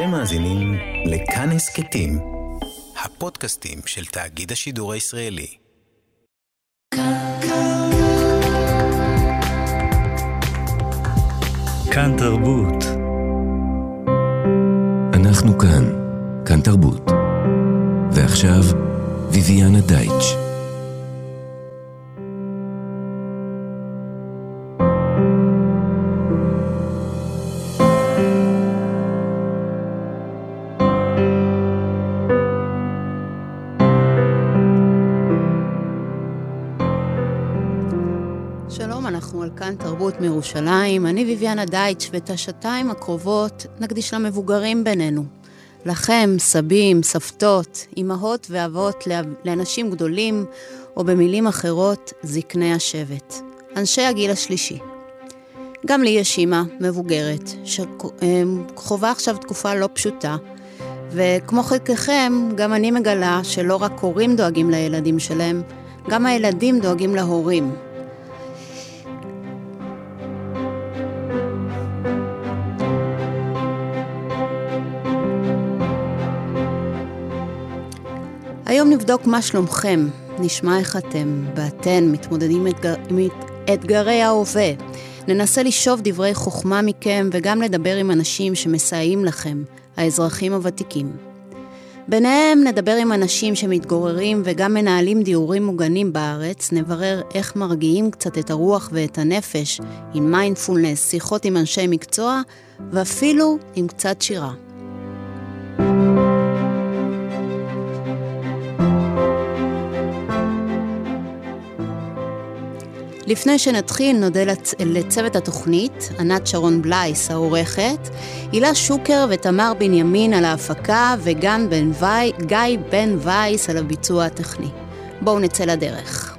אתם מאזינים לכאן הסכתים, הפודקאסטים של תאגיד השידור הישראלי. כאן תרבות. אנחנו כאן, כאן תרבות. ועכשיו, ויviana דייטש. מירושלים. אני ויviana דייטש, ואת השעתיים הקרובות נקדיש למבוגרים בינינו. לכם, סבים, סבתות, אמהות ואבות לאנשים גדולים, או במילים אחרות, זקני השבט. אנשי הגיל השלישי. גם לי יש אימא מבוגרת, שחווה עכשיו תקופה לא פשוטה, וכמו חלקכם, גם אני מגלה שלא רק הורים דואגים לילדים שלהם, גם הילדים דואגים להורים. נבדוק מה שלומכם, נשמע איך אתם ואתן מתמודדים אתגר, עם אתגרי ההווה. ננסה לשאוב דברי חוכמה מכם וגם לדבר עם אנשים שמסייעים לכם, האזרחים הוותיקים. ביניהם נדבר עם אנשים שמתגוררים וגם מנהלים דיורים מוגנים בארץ, נברר איך מרגיעים קצת את הרוח ואת הנפש עם מיינדפולנס, שיחות עם אנשי מקצוע ואפילו עם קצת שירה. לפני שנתחיל, נודה לצ... לצוות התוכנית, ענת שרון בלייס, העורכת, הילה שוקר ותמר בנימין על ההפקה, וגיא בן, וי... בן וייס על הביצוע הטכני. בואו נצא לדרך.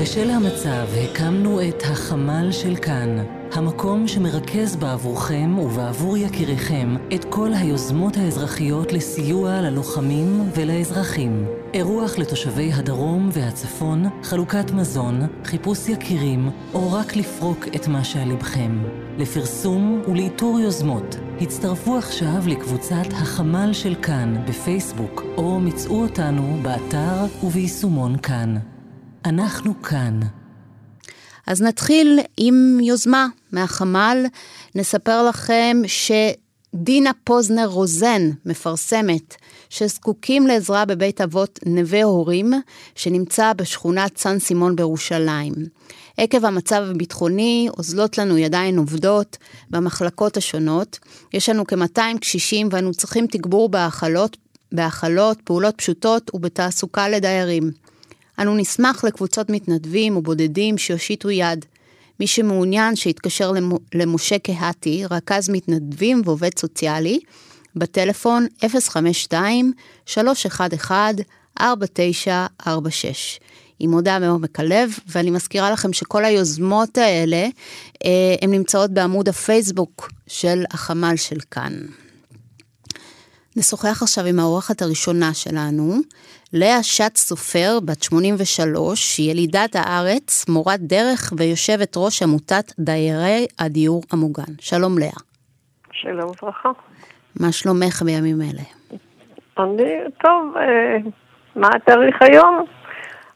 בשל המצב הקמנו את החמ"ל של כאן, המקום שמרכז בעבורכם ובעבור יקיריכם את כל היוזמות האזרחיות לסיוע ללוחמים ולאזרחים. אירוח לתושבי הדרום והצפון, חלוקת מזון, חיפוש יקירים, או רק לפרוק את מה שעל לבכם. לפרסום ולאיתור יוזמות, הצטרפו עכשיו לקבוצת החמ"ל של כאן בפייסבוק, או מצאו אותנו באתר וביישומון כאן. אנחנו כאן. אז נתחיל עם יוזמה מהחמ"ל. נספר לכם שדינה פוזנר רוזן מפרסמת שזקוקים לעזרה בבית אבות נווה הורים, שנמצא בשכונת סן סימון בירושלים. עקב המצב הביטחוני, אוזלות לנו ידיים עובדות במחלקות השונות. יש לנו כ-200 קשישים ואנו צריכים תגבור בהאכלות, בהאכלות, פעולות פשוטות ובתעסוקה לדיירים. אנו נשמח לקבוצות מתנדבים ובודדים שיושיטו יד. מי שמעוניין שיתקשר למשה קהתי, רכז מתנדבים ועובד סוציאלי, בטלפון 052-311-4946. עם הודעה מעומק הלב, ואני מזכירה לכם שכל היוזמות האלה, אה, הן נמצאות בעמוד הפייסבוק של החמ"ל של כאן. נשוחח עכשיו עם האורחת הראשונה שלנו, לאה שץ סופר, בת 83, ילידת הארץ, מורת דרך ויושבת ראש עמותת דיירי הדיור המוגן. שלום לאה. שלום וברכה. מה שלומך בימים אלה? אני, טוב, אה, מה התאריך היום?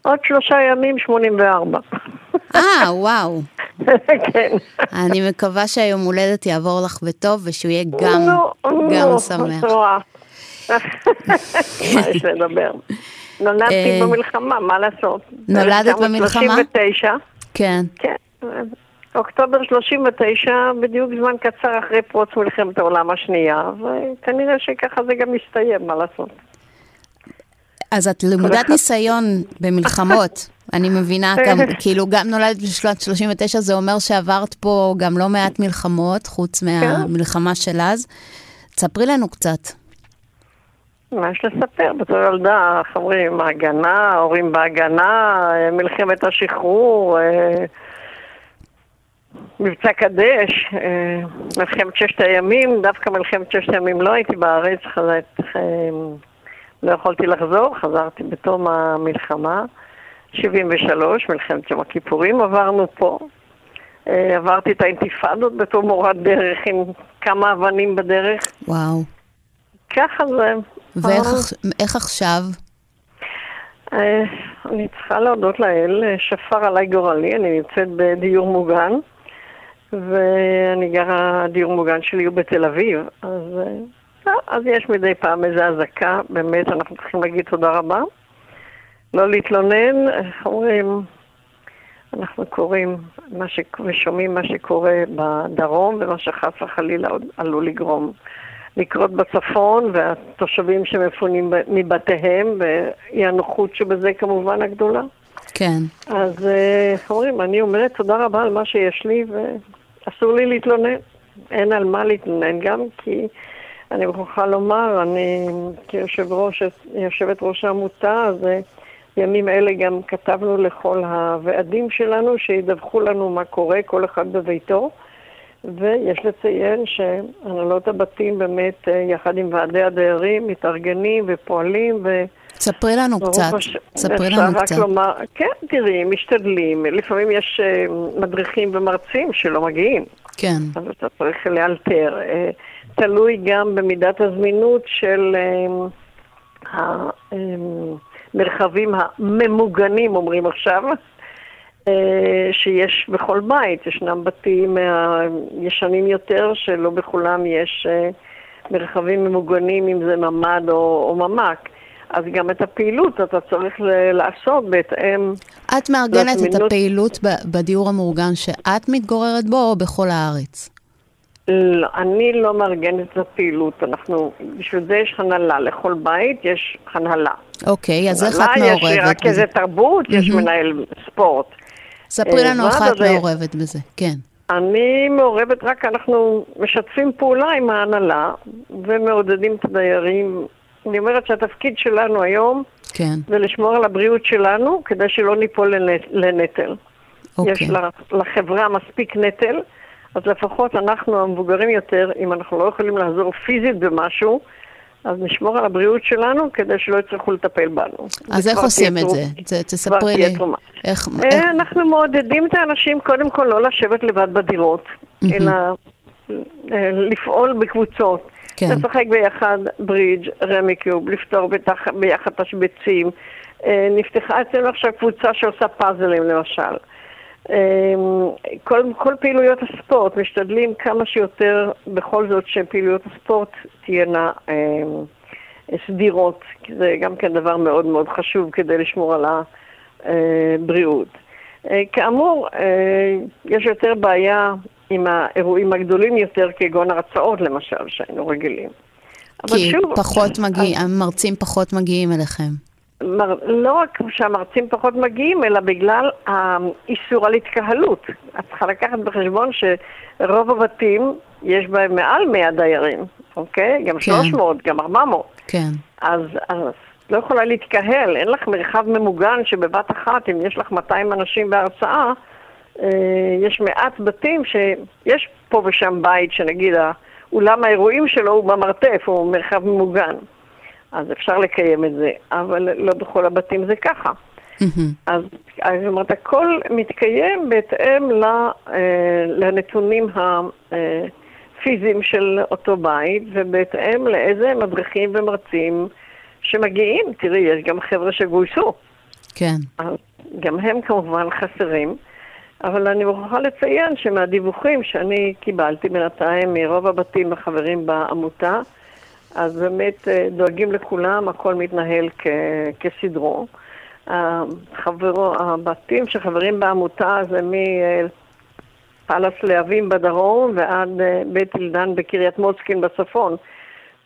עוד שלושה ימים, 84. אה, וואו. כן. אני מקווה שהיום הולדת יעבור לך בטוב ושהוא יהיה גם, גם שמח. מה יש לדבר? נולדתי במלחמה, מה לעשות? נולדת במלחמה? 39. כן. כן. אוקטובר 39, בדיוק זמן קצר אחרי פרוץ מלחמת העולם השנייה, וכנראה שככה זה גם מסתיים, מה לעשות. אז את למודת ניסיון במלחמות, אני מבינה, גם, כאילו גם נולדת בשנת 39, זה אומר שעברת פה גם לא מעט מלחמות, חוץ מהמלחמה של אז. תספרי לנו קצת. מה יש לספר? בתור ילדה, איך אומרים, הגנה, הורים בהגנה, מלחמת השחרור, מבצע קדש, מלחמת ששת הימים, דווקא מלחמת ששת הימים לא הייתי בארץ, חזרת, לא יכולתי לחזור, חזרתי בתום המלחמה. 73, מלחמת יום הכיפורים, עברנו פה. עברתי את האינתיפאדות בתור מורת דרך עם כמה אבנים בדרך. וואו. ככה זה. ואיך עכשיו? אה, אני צריכה להודות לאל, שפר עליי גורלי, אני נמצאת בדיור מוגן, ואני גרה, הדיור מוגן שלי הוא בתל אביב, אז, אה, אז יש מדי פעם איזו אזעקה, באמת אנחנו צריכים להגיד תודה רבה. לא להתלונן, איך אומרים, אנחנו קוראים מה ש... ושומעים מה שקורה בדרום ומה שחס וחלילה עוד עלול לגרום לקרות בצפון, והתושבים שמפונים מבתיהם, ואי הנוחות שבזה כמובן הגדולה. כן. אז אה, אומרים, אני אומרת תודה רבה על מה שיש לי, ואסור לי להתלונן. אין על מה להתלונן, גם כי אני מוכרחה לומר, אני כיושבת ראש, ראש העמותה, אז אה, בימים אלה גם כתבנו לכל הוועדים שלנו שידווחו לנו מה קורה, כל אחד בביתו. ויש לציין שהנהלות הבתים באמת, אה, יחד עם ועדי הדיירים, מתארגנים ופועלים ו... ספרי לנו קצת, הש... ספרי לנו קצת. לומר, כן, תראי, משתדלים. לפעמים יש uh, מדריכים ומרצים שלא מגיעים. כן. אז אתה צריך לאלתר. Uh, תלוי גם במידת הזמינות של המרחבים הממוגנים, אומרים עכשיו. אה, שיש בכל בית. ישנם בתים אה, ישנים יותר, שלא בכולם יש אה, מרחבים ממוגנים, אם זה ממ"ד או, או ממ"ק. אז גם את הפעילות אתה צריך לעשות בהתאם... את מארגנת את הפעילות בדיור המאורגן שאת מתגוררת בו או בכל הארץ? לא, אני לא מארגנת את הפעילות. אנחנו, בשביל זה יש הנהלה. לכל בית יש הנהלה. אוקיי, אז איך את מעורבת? יש רכזת תרבות, mm-hmm. יש מנהל ספורט. ספרי לנו איך את מעורבת בזה, כן. אני מעורבת רק, אנחנו משתפים פעולה עם ההנהלה ומעודדים את הדיירים. אני אומרת שהתפקיד שלנו היום כן. זה לשמור על הבריאות שלנו כדי שלא ניפול לנטל. אוקיי. יש לחברה מספיק נטל, אז לפחות אנחנו המבוגרים יותר, אם אנחנו לא יכולים לעזור פיזית במשהו, אז נשמור על הבריאות שלנו כדי שלא יצטרכו לטפל בנו. אז איך עושים את זה? תספרי לי. איך, איך... אנחנו מעודדים את האנשים קודם כל לא לשבת לבד בדירות, אלא אה, לפעול בקבוצות. כן. לשחק ביחד ברידג', רמיקיוב, לפתור ביחד תשבצים. אה, נפתחה אצלנו עכשיו קבוצה שעושה פאזלים למשל. אמ, כל, כל פעילויות הספורט, משתדלים כמה שיותר בכל זאת שפעילויות הספורט תהיינה אה, סדירות, כי זה גם כן דבר מאוד מאוד חשוב כדי לשמור על הבריאות. אה, כאמור, אה, יש יותר בעיה עם האירועים הגדולים יותר, כגון הרצאות למשל, שהיינו רגילים. כי שוב, פחות מגיע, אז... המרצים פחות מגיעים אליכם. לא רק שהמרצים פחות מגיעים, אלא בגלל האיסור על התקהלות. את צריכה לקחת בחשבון שרוב הבתים, יש בהם מעל 100 דיירים, אוקיי? גם כן. 300, גם 400. כן. אז, אז לא יכולה להתקהל, אין לך מרחב ממוגן שבבת אחת, אם יש לך 200 אנשים בהרצאה, אה, יש מעט בתים שיש פה ושם בית שנגיד אולם האירועים שלו הוא במרתף, הוא מרחב ממוגן. אז אפשר לקיים את זה, אבל לא בכל הבתים זה ככה. אז זאת אומרת, הכל מתקיים בהתאם אה, לנתונים הפיזיים של אותו בית, ובהתאם לאיזה מדריכים ומרצים שמגיעים. תראי, יש גם חבר'ה שגויסו. כן. גם הם כמובן חסרים. אבל אני מוכרחה לציין שמהדיווחים שאני קיבלתי בינתיים מרוב הבתים החברים בעמותה, אז באמת אה, דואגים לכולם, הכל מתנהל כ- כסדרו. החברו, הבתים שחברים בעמותה זה מפלס להבים בדרום ועד אה, בית אילדן בקריית מוצקין בצפון,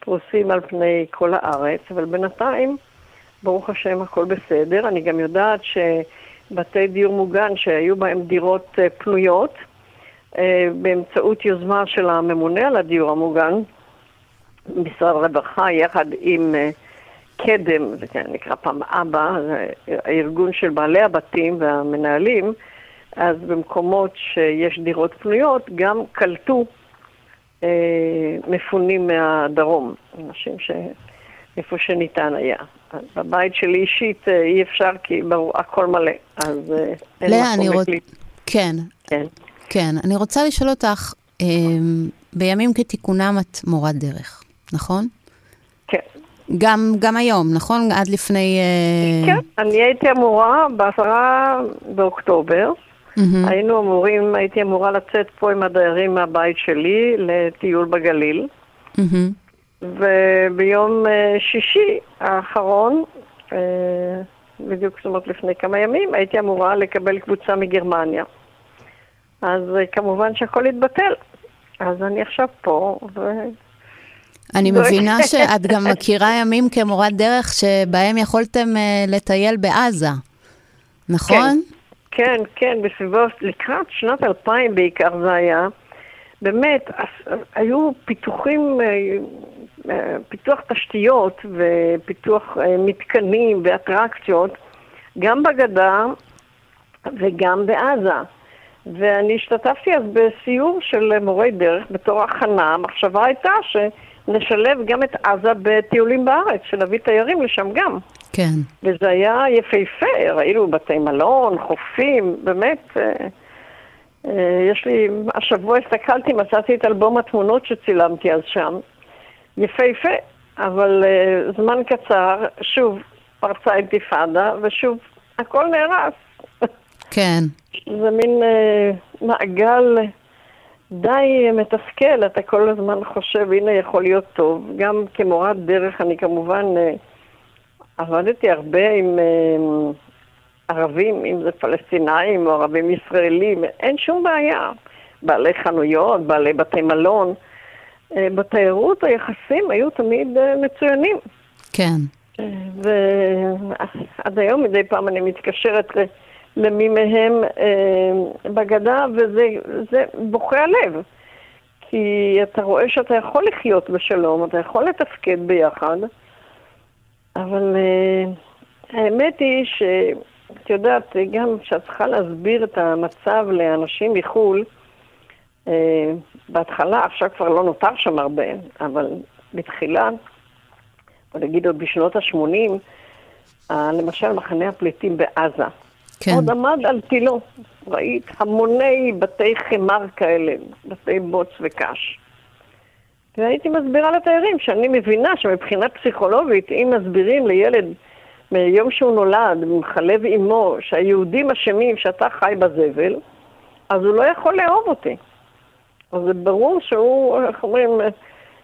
פרוסים על פני כל הארץ, אבל בינתיים, ברוך השם, הכל בסדר. אני גם יודעת שבתי דיור מוגן שהיו בהם דירות אה, פנויות, באמצעות יוזמה של הממונה על הדיור המוגן, משרד הרווחה יחד עם אה, קדם, זה כן, נקרא פעם אבא, הארגון של בעלי הבתים והמנהלים, אז במקומות שיש דירות פנויות גם קלטו אה, מפונים מהדרום, אנשים ש... איפה שניתן היה. בבית שלי אישית אה, אי אפשר כי ברור, הכל מלא, אז אה, אין מקום רוצ... כן. כן. כן. אני רוצה לשאול אותך, בימים כתיקונם את מורת דרך. נכון? כן. גם, גם היום, נכון? עד לפני... אה, כן, אני הייתי אמורה בעשרה באוקטובר, מהמם. היינו אמורים, הייתי אמורה לצאת פה עם הדיירים מהבית שלי לטיול בגליל, מהמם. וביום אה, שישי האחרון, אה, בדיוק זאת אומרת לפני כמה ימים, הייתי אמורה לקבל קבוצה מגרמניה. אז כמובן שהכל התבטל. אז אני עכשיו פה, ו... אני. מבינה שאת גם מכירה ימים כמורת דרך שבהם יכולתם אה, לטייל בעזה, נכון? כן, כן, בסביבות, לקראת שנת 2000 בעיקר זה היה. באמת, אז- היו פיתוחים, אה, אה, פיתוח תשתיות ופיתוח אה, מתקנים ואטרקציות, גם בגדה וגם בעזה. ואני השתתפתי אז בסיור של מורי דרך בתור הכנה. המחשבה הייתה שנשלב גם את עזה בטיולים בארץ, שנביא תיירים לשם גם. כן. וזה היה יפהפה, ראינו בתי מלון, חופים, באמת. אה, אה, יש לי, השבוע הסתכלתי, מצאתי את אלבום התמונות שצילמתי אז שם. יפהפה, אבל אה, זמן קצר, שוב פרצה אינתיפאדה, ושוב הכל נהרס. כן. זה מין מעגל די מתסכל, אתה כל הזמן חושב, הנה יכול להיות טוב. גם כמורת דרך, אני כמובן אה, עבדתי הרבה עם אה, ערבים, אם זה פלסטינאים או ערבים ישראלים, אין שום בעיה. בעלי חנויות, בעלי בתי מלון. אה, בתיירות היחסים היו תמיד מצוינים. כן. ועד היום מדי פעם אני מתקשרת ל- למי מהם אה, בגדה, וזה זה בוכה הלב. כי אתה רואה שאתה יכול לחיות בשלום, אתה יכול לתפקד ביחד, אבל אה, האמת היא שאת יודעת, גם כשאת צריכה להסביר את המצב לאנשים מחו"ל, אה, בהתחלה, עכשיו כבר לא נותר שם הרבה, אבל בתחילה, בוא נגיד עוד בשנות ה-80, למשל מחנה הפליטים בעזה. כן. עוד עמד על תילו. ראית המוני בתי חמר כאלה, בתי בוץ וקש. והייתי מסבירה לתיירים שאני מבינה שמבחינה פסיכולוגית, אם מסבירים לילד מיום שהוא נולד, מחלב אימו, שהיהודים אשמים שאתה חי בזבל, אז הוא לא יכול לאהוב אותי. אז זה ברור שהוא, איך אומרים,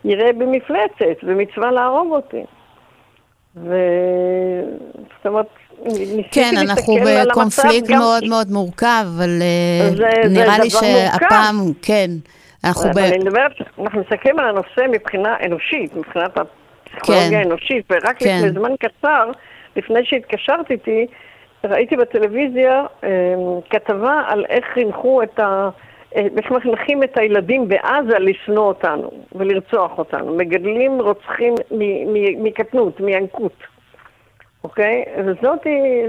יראה במפלצת, ומצווה להרוג אותי. ו... זאת אומרת, כן, אנחנו בקונפליקט המצב גם- מאוד מאוד מורכב, אבל אה, זה- זה נראה לי דבר מורכב. שהפעם, כן, אנחנו ב... אני מדברת, אנחנו מסתכלים על הנושא מבחינה אנושית, מבחינת הפסיכולוגיה כן. האנושית, ורק כן. לפני זמן קצר, לפני שהתקשרת איתי, ראיתי בטלוויזיה אה, כתבה על איך חינכו את ה... אה, איך מחנכים את הילדים בעזה לשנוא אותנו ולרצוח אותנו. מגדלים רוצחים מקטנות, מינקות, אוקיי?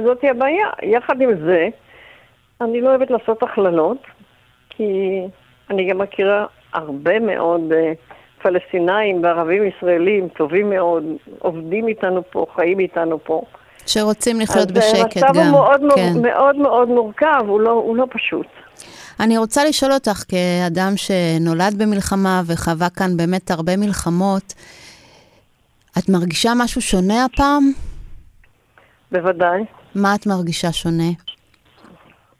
זאתי הבעיה. יחד עם זה, אני לא אוהבת לעשות הכללות, כי אני גם מכירה הרבה מאוד אה, פלסטינאים וערבים ישראלים טובים מאוד, עובדים איתנו פה, חיים איתנו פה. שרוצים לחיות אז, אה, בשקט המצב גם. הוא מאוד, כן. מאוד מאוד מורכב, הוא לא, הוא לא פשוט. אני רוצה לשאול אותך, כאדם שנולד במלחמה וחווה כאן באמת הרבה מלחמות, את מרגישה משהו שונה הפעם? בוודאי. מה את מרגישה שונה?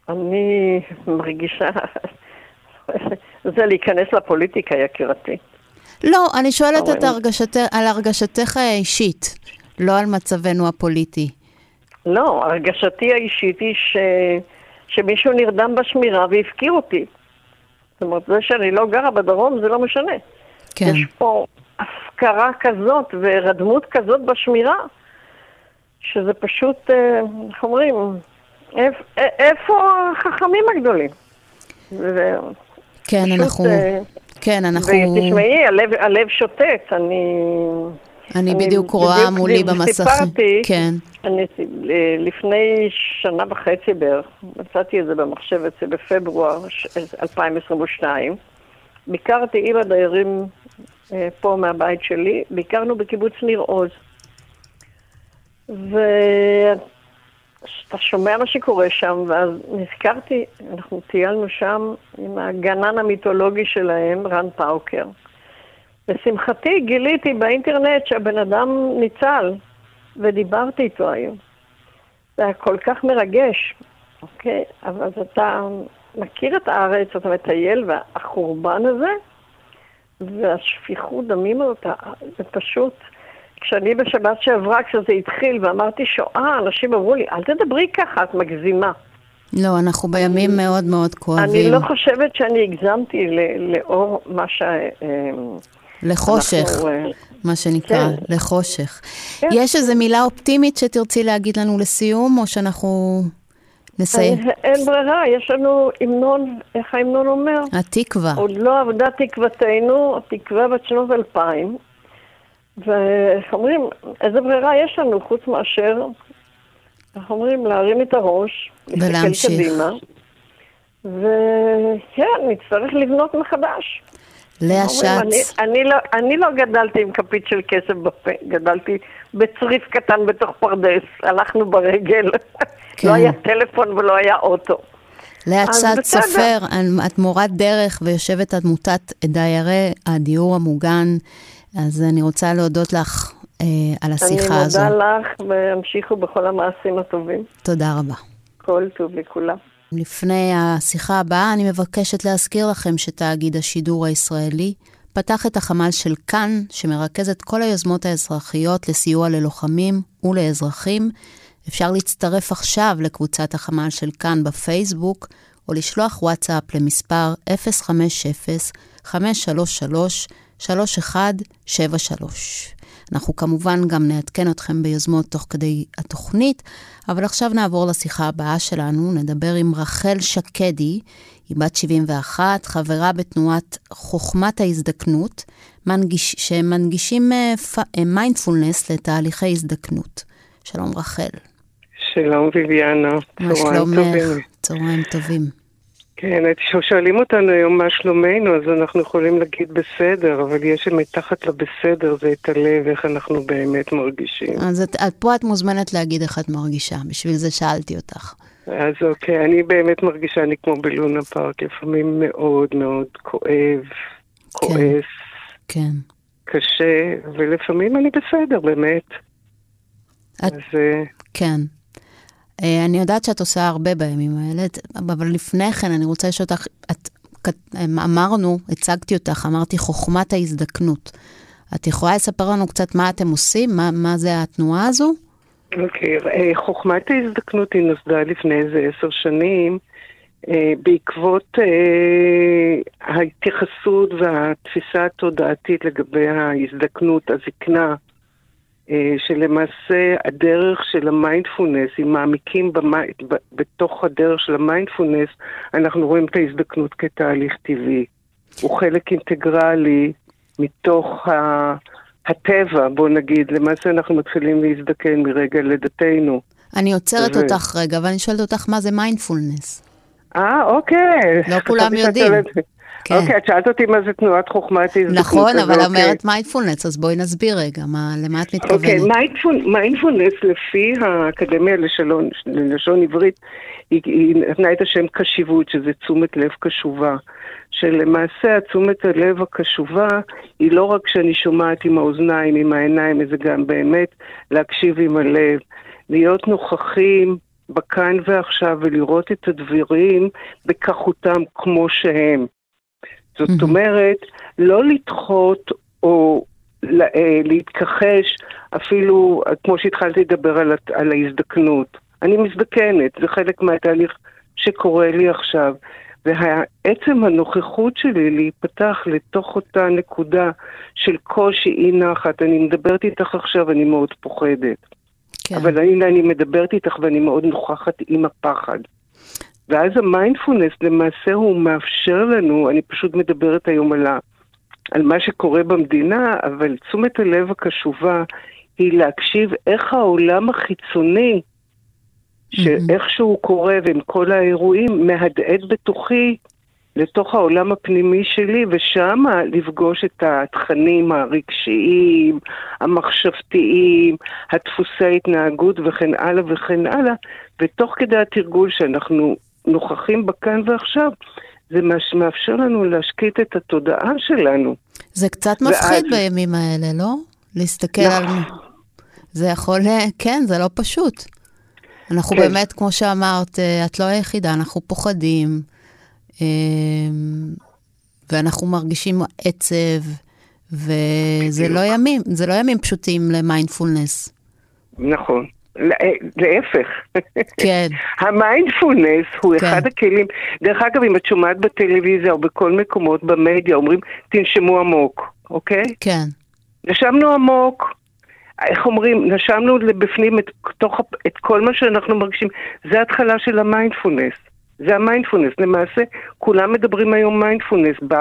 אני מרגישה... זה להיכנס לפוליטיקה, יקירתי. לא, אני שואלת את אבל- הרגשת, על הרגשתך האישית, לא על מצבנו הפוליטי. לא, הרגשתי האישית היא ש... שמישהו נרדם בשמירה והפקיר אותי. זאת אומרת, זה שאני לא גרה בדרום זה לא משנה. כן. יש פה הפקרה כזאת ורדמות כזאת בשמירה, שזה פשוט, אה, איך אומרים, איפ- א- איפה החכמים הגדולים? כן, פשוט, אנחנו... אה, כן, אנחנו... ותשמעי, הלב, הלב שוטט, אני... אני בדיוק רואה מולי במסכים. סיפרתי, כן. אני, אה, לפני שנה וחצי בערך, מצאתי את זה במחשב אצלי בפברואר ש- 2022, ביקרתי עם הדיירים אה, פה מהבית שלי, ביקרנו בקיבוץ ניר עוז. ואתה שומע מה שקורה שם, ואז נזכרתי, אנחנו טיילנו שם עם הגנן המיתולוגי שלהם, רן פאוקר. לשמחתי גיליתי באינטרנט שהבן אדם ניצל, ודיברתי איתו היום. זה היה כל כך מרגש, אוקיי? אבל אתה מכיר את הארץ, אתה מטייל, והחורבן הזה, והשפיכות דמים הזאת, זה פשוט... כשאני בשבת שעברה, כשזה התחיל, ואמרתי שואה, אנשים אמרו לי, אל תדברי ככה, את מגזימה. לא, אנחנו בימים מאוד מאוד כואבים. אני לא חושבת שאני הגזמתי לאור מה ש... לחושך, אנחנו, אה, מה שנקרא, כן. לחושך. כן. יש איזו מילה אופטימית שתרצי להגיד לנו לסיום, או שאנחנו נסיים? אין ברירה, יש לנו המנון, איך ההמנון אומר? התקווה. עוד לא עבדה תקוותנו, התקווה בת שנות אלפיים. ואיך אומרים, איזה ברירה יש לנו חוץ מאשר, איך אומרים, להרים את הראש, ולהמשיך. קדימה, וכן, נצטרך לבנות מחדש. לאה שץ. אני, אני, לא, אני לא גדלתי עם כפית של כסף בפה, גדלתי בצריף קטן בתוך פרדס, הלכנו ברגל, כן. לא היה טלפון ולא היה אוטו. לאה צד סופר, את מורת דרך ויושבת עמותת דיירי הדיור המוגן, אז אני רוצה להודות לך אה, על השיחה הזו. אני מודה לך, והמשיכו בכל המעשים הטובים. תודה רבה. כל טוב לכולם. לפני השיחה הבאה, אני מבקשת להזכיר לכם שתאגיד השידור הישראלי פתח את החמ"ל של כאן, שמרכז את כל היוזמות האזרחיות לסיוע ללוחמים ולאזרחים. אפשר להצטרף עכשיו לקבוצת החמ"ל של כאן בפייסבוק, או לשלוח וואטסאפ למספר 050-533-3173. אנחנו כמובן גם נעדכן אתכם ביוזמות תוך כדי התוכנית, אבל עכשיו נעבור לשיחה הבאה שלנו, נדבר עם רחל שקדי, היא בת 71, חברה בתנועת חוכמת ההזדקנות, מנגיש, שמנגישים מיינדפולנס uh, לתהליכי הזדקנות. שלום רחל. שלום ויביאנה, צהריים טובים. צהריים טובים. כן, כששואלים אותנו היום מה שלומנו, אז אנחנו יכולים להגיד בסדר, אבל יש מתחת לבסדר זה את הלב, איך אנחנו באמת מרגישים. אז את, את, פה את מוזמנת להגיד איך את מרגישה, בשביל זה שאלתי אותך. אז אוקיי, אני באמת מרגישה, אני כמו בלונה פארק, לפעמים מאוד מאוד כואב, כועס. כן. כן. קשה, ולפעמים אני בסדר, באמת. את... אז... אה, כן. אה, אני יודעת שאת עושה הרבה בימים האלה, אבל לפני כן אני רוצה לשאול אותך, את, אמרנו, הצגתי אותך, אמרתי חוכמת ההזדקנות. את יכולה לספר לנו קצת מה אתם עושים? מה, מה זה התנועה הזו? אוקיי, okay. אה, חוכמת ההזדקנות היא נוסדה לפני איזה עשר שנים, אה, בעקבות ההתייחסות והתפיסה התודעתית לגבי ההזדקנות, הזקנה, שלמעשה הדרך של המיינדפולנס, אם מעמיקים במי... בתוך הדרך של המיינדפולנס, אנחנו רואים את ההזדקנות כתהליך טבעי. הוא חלק אינטגרלי מתוך ה... הטבע, בוא נגיד. למעשה אנחנו מתחילים להזדקן מרגע לידתנו. אני עוצרת ו... אותך רגע, ואני שואלת אותך מה זה מיינדפולנס. אה, אוקיי. לא כולם יודעים. כן. אוקיי, את שאלת אותי מה זה תנועת חוכמת הזדקנות. נכון, אבל אוקיי. אומרת מיינדפולנס, אז בואי נסביר רגע, מה, למה את מתכוונת. אוקיי, מיינדפולנס לפי האקדמיה לשלון, ללשון עברית, היא, היא נתנה את השם קשיבות, שזה תשומת לב קשובה. שלמעשה התשומת הלב הקשובה היא לא רק שאני שומעת עם האוזניים, עם העיניים, זה גם באמת להקשיב עם הלב. להיות נוכחים בכאן ועכשיו ולראות את הדברים בכחותם כמו שהם. זאת. אומרת, לא לדחות או אה, להתכחש, אפילו, כמו שהתחלתי לדבר על, על ההזדקנות. אני מזדקנת, זה חלק מהתהליך שקורה לי עכשיו. ועצם הנוכחות שלי להיפתח לתוך אותה נקודה של קושי אי נחת, אני מדברת איתך עכשיו, אני מאוד פוחדת. כן. אבל הנה אני מדברת איתך ואני מאוד נוכחת עם הפחד. ואז המיינדפולנס למעשה הוא מאפשר לנו, אני פשוט מדברת היום על, ה, על מה שקורה במדינה, אבל תשומת הלב הקשובה היא להקשיב איך העולם החיצוני, שאיך שהוא קורה ועם כל האירועים, מהדהד בתוכי לתוך העולם הפנימי שלי, ושם לפגוש את התכנים הרגשיים, המחשבתיים, הדפוסי התנהגות וכן הלאה וכן הלאה, ותוך כדי התרגול שאנחנו נוכחים בכאן ועכשיו, זה מאפשר לנו להשקיט את התודעה שלנו. זה קצת מפחיד ואז... בימים האלה, לא? להסתכל על... נכון. זה יכול, כן, זה לא פשוט. אנחנו כן. באמת, כמו שאמרת, אה, את לא היחידה, אנחנו פוחדים, אה, ואנחנו מרגישים עצב, וזה לא ימים, זה לא ימים פשוטים למיינדפולנס. נכון. אה, להפך. כן. המיינדפולנס הוא כן. אחד הכלים. דרך אגב, אם את שומעת בטלוויזיה או בכל מקומות במדיה, אומרים, תנשמו עמוק, אוקיי? כן. נשמנו עמוק, איך אומרים, נשמנו בפנים את, תוך, את כל מה שאנחנו מרגישים. זה התחלה של המיינדפולנס. זה המיינדפולנס. למעשה, כולם מדברים היום מיינדפולנס, ב,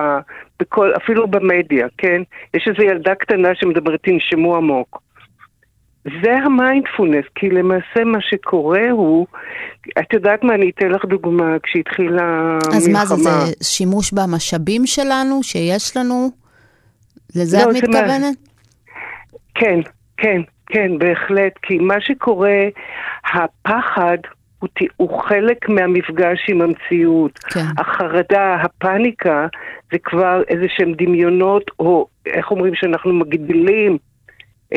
בכל, אפילו במדיה, כן? יש איזו ילדה קטנה שמדברת, תנשמו עמוק. זה המיינדפולנס, כי למעשה מה שקורה הוא, את יודעת מה, אני אתן לך דוגמה, כשהתחילה המלחמה. אז מה זה, זה שימוש במשאבים שלנו, שיש לנו? לזה לא, את מתכוונת? מה... כן, כן, כן, בהחלט, כי מה שקורה, הפחד הוא, הוא חלק מהמפגש עם המציאות. כן. החרדה, הפניקה, זה כבר איזה שהם דמיונות, או איך אומרים שאנחנו מגדילים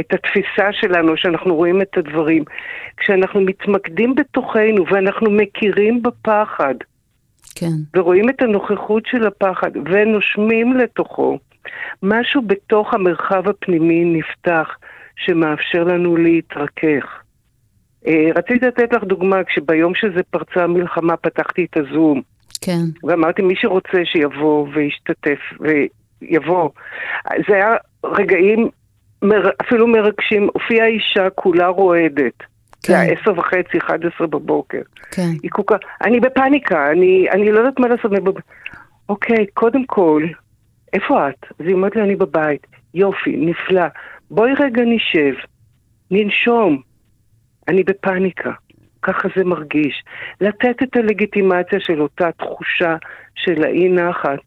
את התפיסה שלנו, שאנחנו רואים את הדברים. כשאנחנו מתמקדים בתוכנו ואנחנו מכירים בפחד, כן. ורואים את הנוכחות של הפחד ונושמים לתוכו, משהו בתוך המרחב הפנימי נפתח. שמאפשר לנו להתרכך. אה, רציתי לתת לך דוגמה, כשביום שזה פרצה המלחמה פתחתי את הזום. כן. ואמרתי, מי שרוצה שיבוא וישתתף, ויבוא. זה היה רגעים מר, אפילו מרגשים. הופיעה אישה כולה רועדת. כן. זה היה עשר וחצי, אחד עשרה בבוקר. כן. היא כל כך, אני בפאניקה, אני, אני לא יודעת מה לעשות. אוקיי, קודם כל, איפה את? אז היא אומרת לי, אני בבית. יופי, נפלא. בואי רגע נשב, ננשום. אני בפאניקה, ככה זה מרגיש. לתת את הלגיטימציה של אותה תחושה של האי נחת.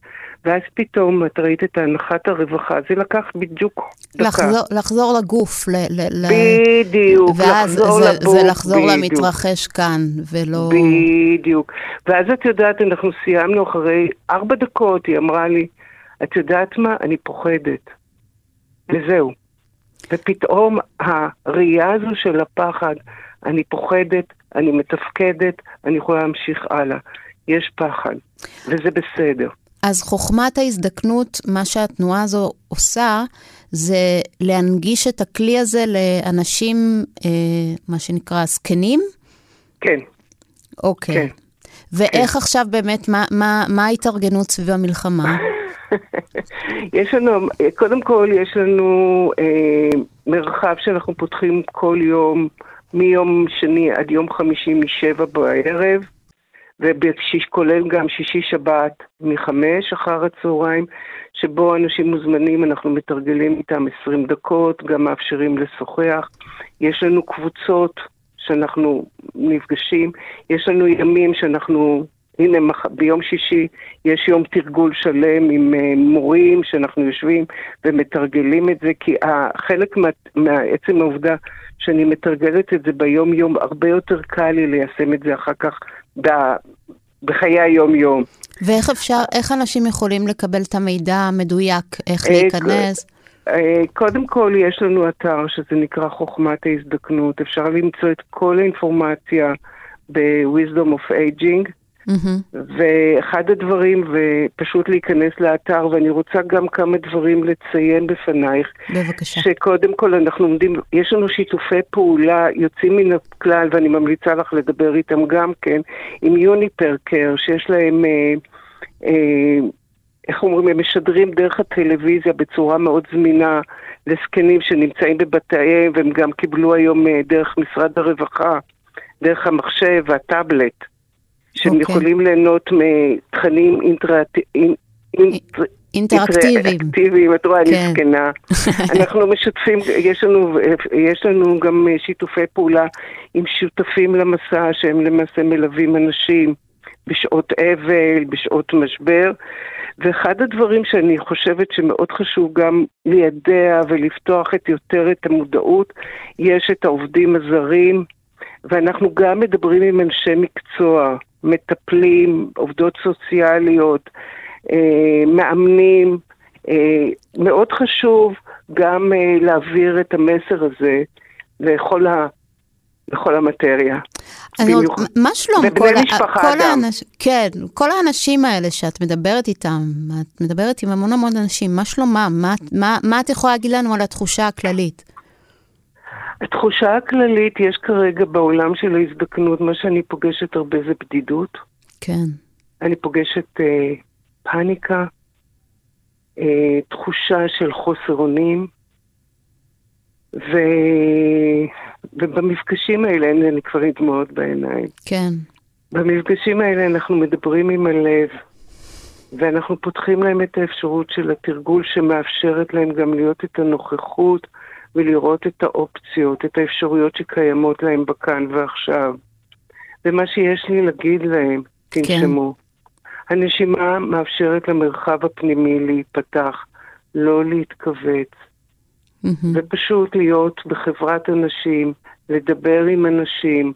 ואז פתאום את ראית את הנחת הרווחה, זה לקח בדיוק דקה. לחזור, לחזור לגוף. ל, ל, בדיוק, ואז לחזור זה. ואז זה לחזור בדיוק. למתרחש כאן, ולא... בדיוק. ואז את יודעת, אנחנו סיימנו אחרי ארבע דקות, היא אמרה לי, את יודעת מה? אני פוחדת. וזהו. ופתאום הראייה הזו של הפחד, אני פוחדת, אני מתפקדת, אני יכולה להמשיך הלאה. יש פחד, וזה בסדר. אז חוכמת ההזדקנות, מה שהתנועה הזו עושה, זה להנגיש את הכלי הזה לאנשים, אה, מה שנקרא, זקנים? כן. אוקיי. כן. ואיך כן. עכשיו באמת, מה, מה, מה ההתארגנות סביב המלחמה? יש לנו, קודם כל יש לנו אה, מרחב שאנחנו פותחים כל יום, מיום שני עד יום חמישי משבע בערב, וכולל גם שישי שבת מחמש אחר הצהריים, שבו אנשים מוזמנים, אנחנו מתרגלים איתם עשרים דקות, גם מאפשרים לשוחח. יש לנו קבוצות שאנחנו נפגשים, יש לנו ימים שאנחנו הנה, ביום שישי יש יום תרגול שלם עם uh, מורים שאנחנו יושבים ומתרגלים את זה, כי חלק מה, מעצם העובדה שאני מתרגלת את זה ביום-יום, הרבה יותר קל לי ליישם את זה אחר כך ב, בחיי היום-יום. ואיך אפשר, איך אנשים יכולים לקבל את המידע המדויק, איך אה, להיכנס? אה, קודם כל, יש לנו אתר שזה נקרא חוכמת ההזדקנות. אפשר למצוא את כל האינפורמציה ב-Wisdom of Aging. Mm-hmm. ואחד הדברים, ופשוט להיכנס לאתר, ואני רוצה גם כמה דברים לציין בפנייך. בבקשה. שקודם כל אנחנו עומדים, יש לנו שיתופי פעולה יוצאים מן הכלל, ואני ממליצה לך לדבר איתם גם כן, עם יוניפר קר, שיש להם... אה, אה, איך אומרים, הם משדרים דרך הטלוויזיה בצורה מאוד זמינה לזקנים שנמצאים בבתיהם, והם גם קיבלו היום אה, דרך משרד הרווחה, דרך המחשב והטאבלט. שהם okay. אוקיי. יכולים ליהנות מתכנים אינטראקטיביים. אינטראקטיביים, את רואה, אני כן. זקנה. אנחנו משתפים, יש לנו, יש לנו גם שיתופי פעולה עם שותפים למסע, שהם למעשה מלווים אנשים בשעות אבל, בשעות משבר. ואחד הדברים שאני חושבת שמאוד חשוב גם לידע ולפתוח את יותר את המודעות, יש את העובדים הזרים, ואנחנו גם מדברים עם אנשי מקצוע. מטפלים, עובדות סוציאליות, אה, מאמנים, מאוד חשוב גם להעביר את המסר הזה לכל, ה, לכל המטריה. אני עוד, מה שלום ובני כל, משפחה כל. האנש, כן, כל האנשים האלה שאת מדברת איתם, את מדברת עם המון המון אנשים, מה שלומם? מה, מה, מה את יכולה להגיד לנו על התחושה הכללית? התחושה הכללית, יש כרגע בעולם של ההזדקנות, מה שאני פוגשת הרבה זה בדידות. כן. אני פוגשת אה, פאניקה, אה, תחושה של חוסר אונים, ו... ובמפגשים האלה, לי כבר דמעות בעיניים. כן. במפגשים האלה אנחנו מדברים עם הלב, ואנחנו פותחים להם את האפשרות של התרגול שמאפשרת להם גם להיות את הנוכחות ולראות את האופציות, את האפשרויות שקיימות להם בכאן ועכשיו. ומה שיש לי להגיד להם, תנשמו. כן. הנשימה מאפשרת למרחב הפנימי להיפתח, לא להתכווץ. Mm-hmm. ופשוט להיות בחברת אנשים, לדבר עם אנשים.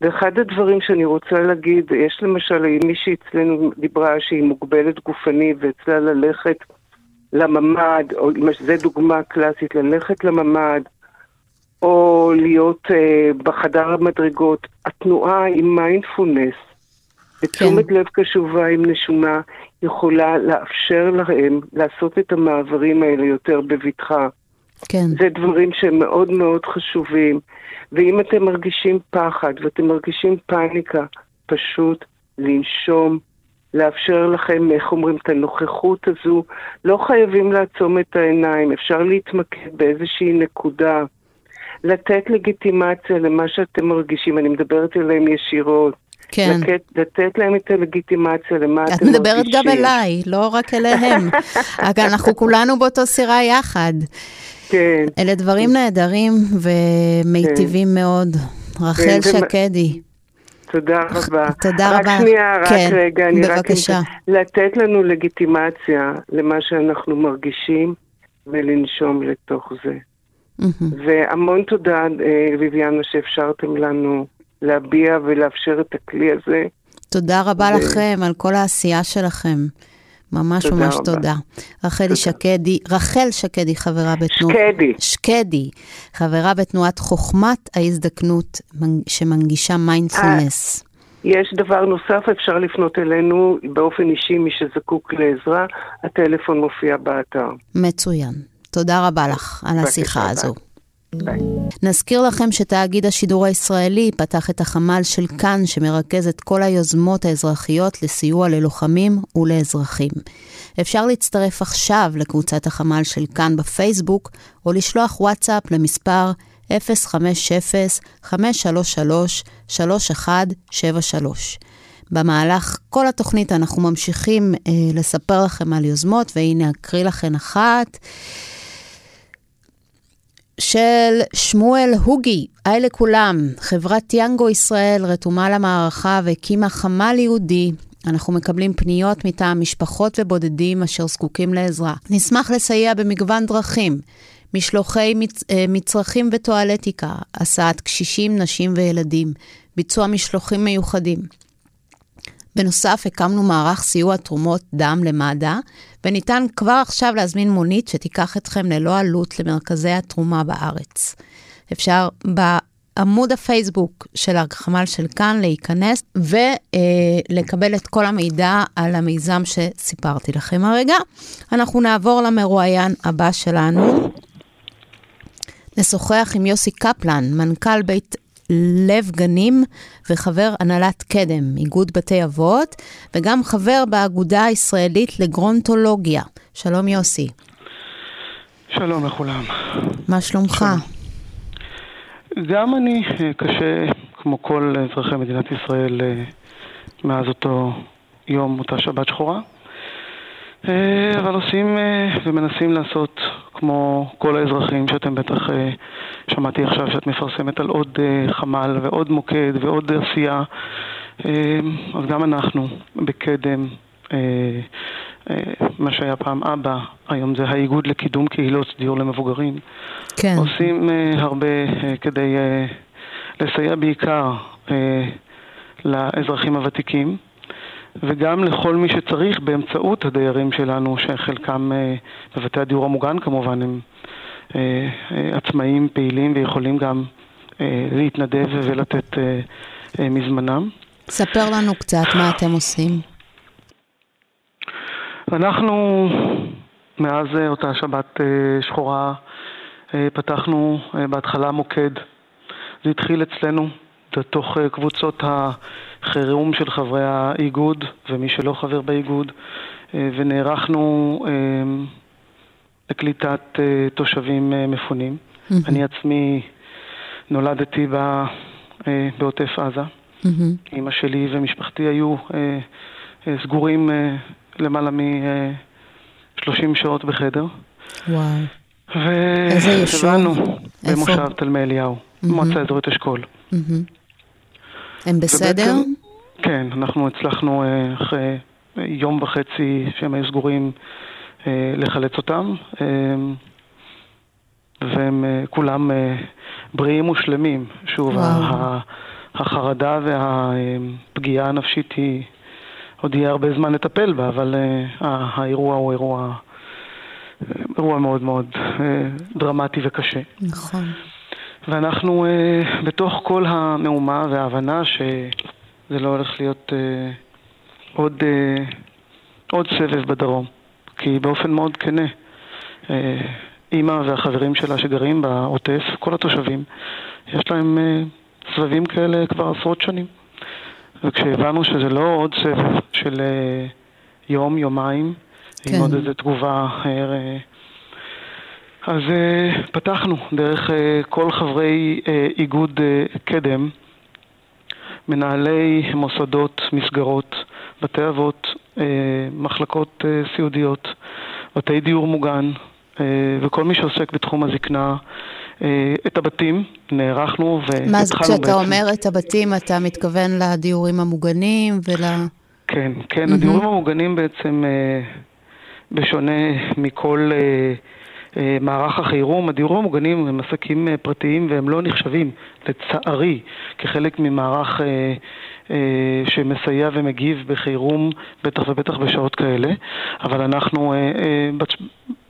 ואחד הדברים שאני רוצה להגיד, יש למשל מישהי אצלנו דיברה שהיא מוגבלת גופנית ואצלה ללכת לממ"ד, או זו דוגמה קלאסית, ללכת לממ"ד, או להיות אה, בחדר המדרגות. התנועה עם מיינדפולנס, בתשומת כן. לב קשובה עם נשומה, יכולה לאפשר להם לעשות את המעברים האלה יותר בבטחה. כן. זה דברים שהם מאוד מאוד חשובים. ואם אתם מרגישים פחד ואתם מרגישים פאניקה, פשוט לנשום, לאפשר לכם, איך אומרים, את הנוכחות הזו. לא חייבים לעצום את העיניים, אפשר להתמקד באיזושהי נקודה. לתת לגיטימציה למה שאתם מרגישים, אני מדברת אליהם ישירות. כן. לתת, לתת להם את הלגיטימציה למה אתם מרגישים. את מדברת גם אליי, לא רק אליהם. אנחנו כולנו באותו סירה יחד. כן. אלה דברים נהדרים ומיטיבים כן. מאוד. רחל כן, שקדי. תודה רבה. תודה רבה. רק שנייה, רק כן, רגע, אני בבקשה. רק... לתת לנו לגיטימציה למה שאנחנו מרגישים ולנשום לתוך זה. Mm-hmm. והמון תודה, ביביאנה, שאפשרתם לנו להביע ולאפשר את הכלי הזה. תודה רבה ו... לכם על כל העשייה שלכם. ממש תודה ממש רבה. תודה. רחלי שקדי, רחל שקדי, חברה בתנועת... שקדי. שקדי, חברה בתנועת חוכמת ההזדקנות שמנגישה מיינדפולנס. יש דבר נוסף, אפשר לפנות אלינו באופן אישי, מי שזקוק לעזרה, הטלפון מופיע באתר. מצוין. תודה רבה לך על השיחה הזו. ביי. נזכיר לכם שתאגיד השידור הישראלי פתח את החמ"ל של כאן, שמרכז את כל היוזמות האזרחיות לסיוע ללוחמים ולאזרחים. אפשר להצטרף עכשיו לקבוצת החמ"ל של כאן בפייסבוק, או לשלוח וואטסאפ למספר 050-533-3173. במהלך כל התוכנית אנחנו ממשיכים אה, לספר לכם על יוזמות, והנה אקריא לכם אחת. של שמואל הוגי, היי לכולם, חברת יאנגו ישראל רתומה למערכה והקימה חמ"ל יהודי. אנחנו מקבלים פניות מטעם משפחות ובודדים אשר זקוקים לעזרה. נשמח לסייע במגוון דרכים, משלוחי מצ... אה, מצרכים וטואלטיקה, הסעת קשישים, נשים וילדים, ביצוע משלוחים מיוחדים. בנוסף, הקמנו מערך סיוע תרומות דם למד"א, וניתן כבר עכשיו להזמין מונית שתיקח אתכם ללא עלות למרכזי התרומה בארץ. אפשר בעמוד הפייסבוק של החמ"ל של כאן להיכנס ולקבל את כל המידע על המיזם שסיפרתי לכם הרגע. אנחנו נעבור למרואיין הבא שלנו. נשוחח עם יוסי קפלן, מנכ"ל בית לב גנים וחבר הנהלת קדם, איגוד בתי אבות, וגם חבר באגודה הישראלית לגרונטולוגיה. שלום יוסי. שלום לכולם. מה שלומך? שלום. גם אני אה, קשה, כמו כל אזרחי מדינת ישראל, אה, מאז אותו יום, אותה שבת שחורה. אה, אבל עושים ומנסים לעשות כמו כל האזרחים שאתם בטח אה, שמעתי עכשיו שאת מפרסמת על עוד אה, חמ"ל ועוד מוקד ועוד עשייה. אה, אז גם אנחנו בקדם, מה שהיה פעם אבא, היום זה האיגוד לקידום קהילות דיור למבוגרים. כן. עושים הרבה כדי לסייע בעיקר לאזרחים הוותיקים. וגם לכל מי שצריך באמצעות הדיירים שלנו, שחלקם בבתי הדיור המוגן כמובן הם עצמאים פעילים ויכולים גם להתנדב ולתת מזמנם. ספר לנו קצת מה אתם עושים. אנחנו מאז אותה שבת שחורה פתחנו בהתחלה מוקד. זה התחיל אצלנו בתוך קבוצות החירום של חברי האיגוד ומי שלא חבר באיגוד, ונערכנו לקליטת תושבים מפונים. Mm-hmm. אני עצמי נולדתי בעוטף עזה. Mm-hmm. אימא שלי ומשפחתי היו סגורים למעלה מ-30 שעות בחדר. וואו. איזה יישוב? במושב תלמי אליהו, מועצה אזורית אשכול. הם בסדר? כן, אנחנו הצלחנו אחרי יום וחצי שהם היו סגורים לחלץ אותם, והם כולם בריאים ושלמים. שוב, החרדה והפגיעה הנפשית היא, עוד יהיה הרבה זמן לטפל בה, אבל האירוע הוא אירוע... אירוע מאוד מאוד דרמטי וקשה. נכון. ואנחנו בתוך כל המהומה וההבנה שזה לא הולך להיות עוד, עוד סבב בדרום, כי באופן מאוד כנה, אימא והחברים שלה שגרים בעוטף, כל התושבים, יש להם סבבים כאלה כבר עשרות שנים. וכשהבנו שזה לא עוד סבב של יום, יומיים, כן. עם עוד איזו תגובה. אז פתחנו דרך כל חברי איגוד קדם, מנהלי מוסדות, מסגרות, בתי אבות, מחלקות סיעודיות, בתי דיור מוגן, וכל מי שעוסק בתחום הזקנה, את הבתים, נערכנו והתחלנו בעצם... מה כשאתה אומר את הבתים, אתה מתכוון לדיורים המוגנים ול... כן, כן, mm-hmm. הדיורים המוגנים בעצם... בשונה מכל מערך החירום, הדיורים המוגנים הם עסקים אה, פרטיים והם לא נחשבים, לצערי, כחלק ממערך אה, אה, שמסייע ומגיב בחירום, בטח ובטח בשעות כאלה, אבל אנחנו אה, אה.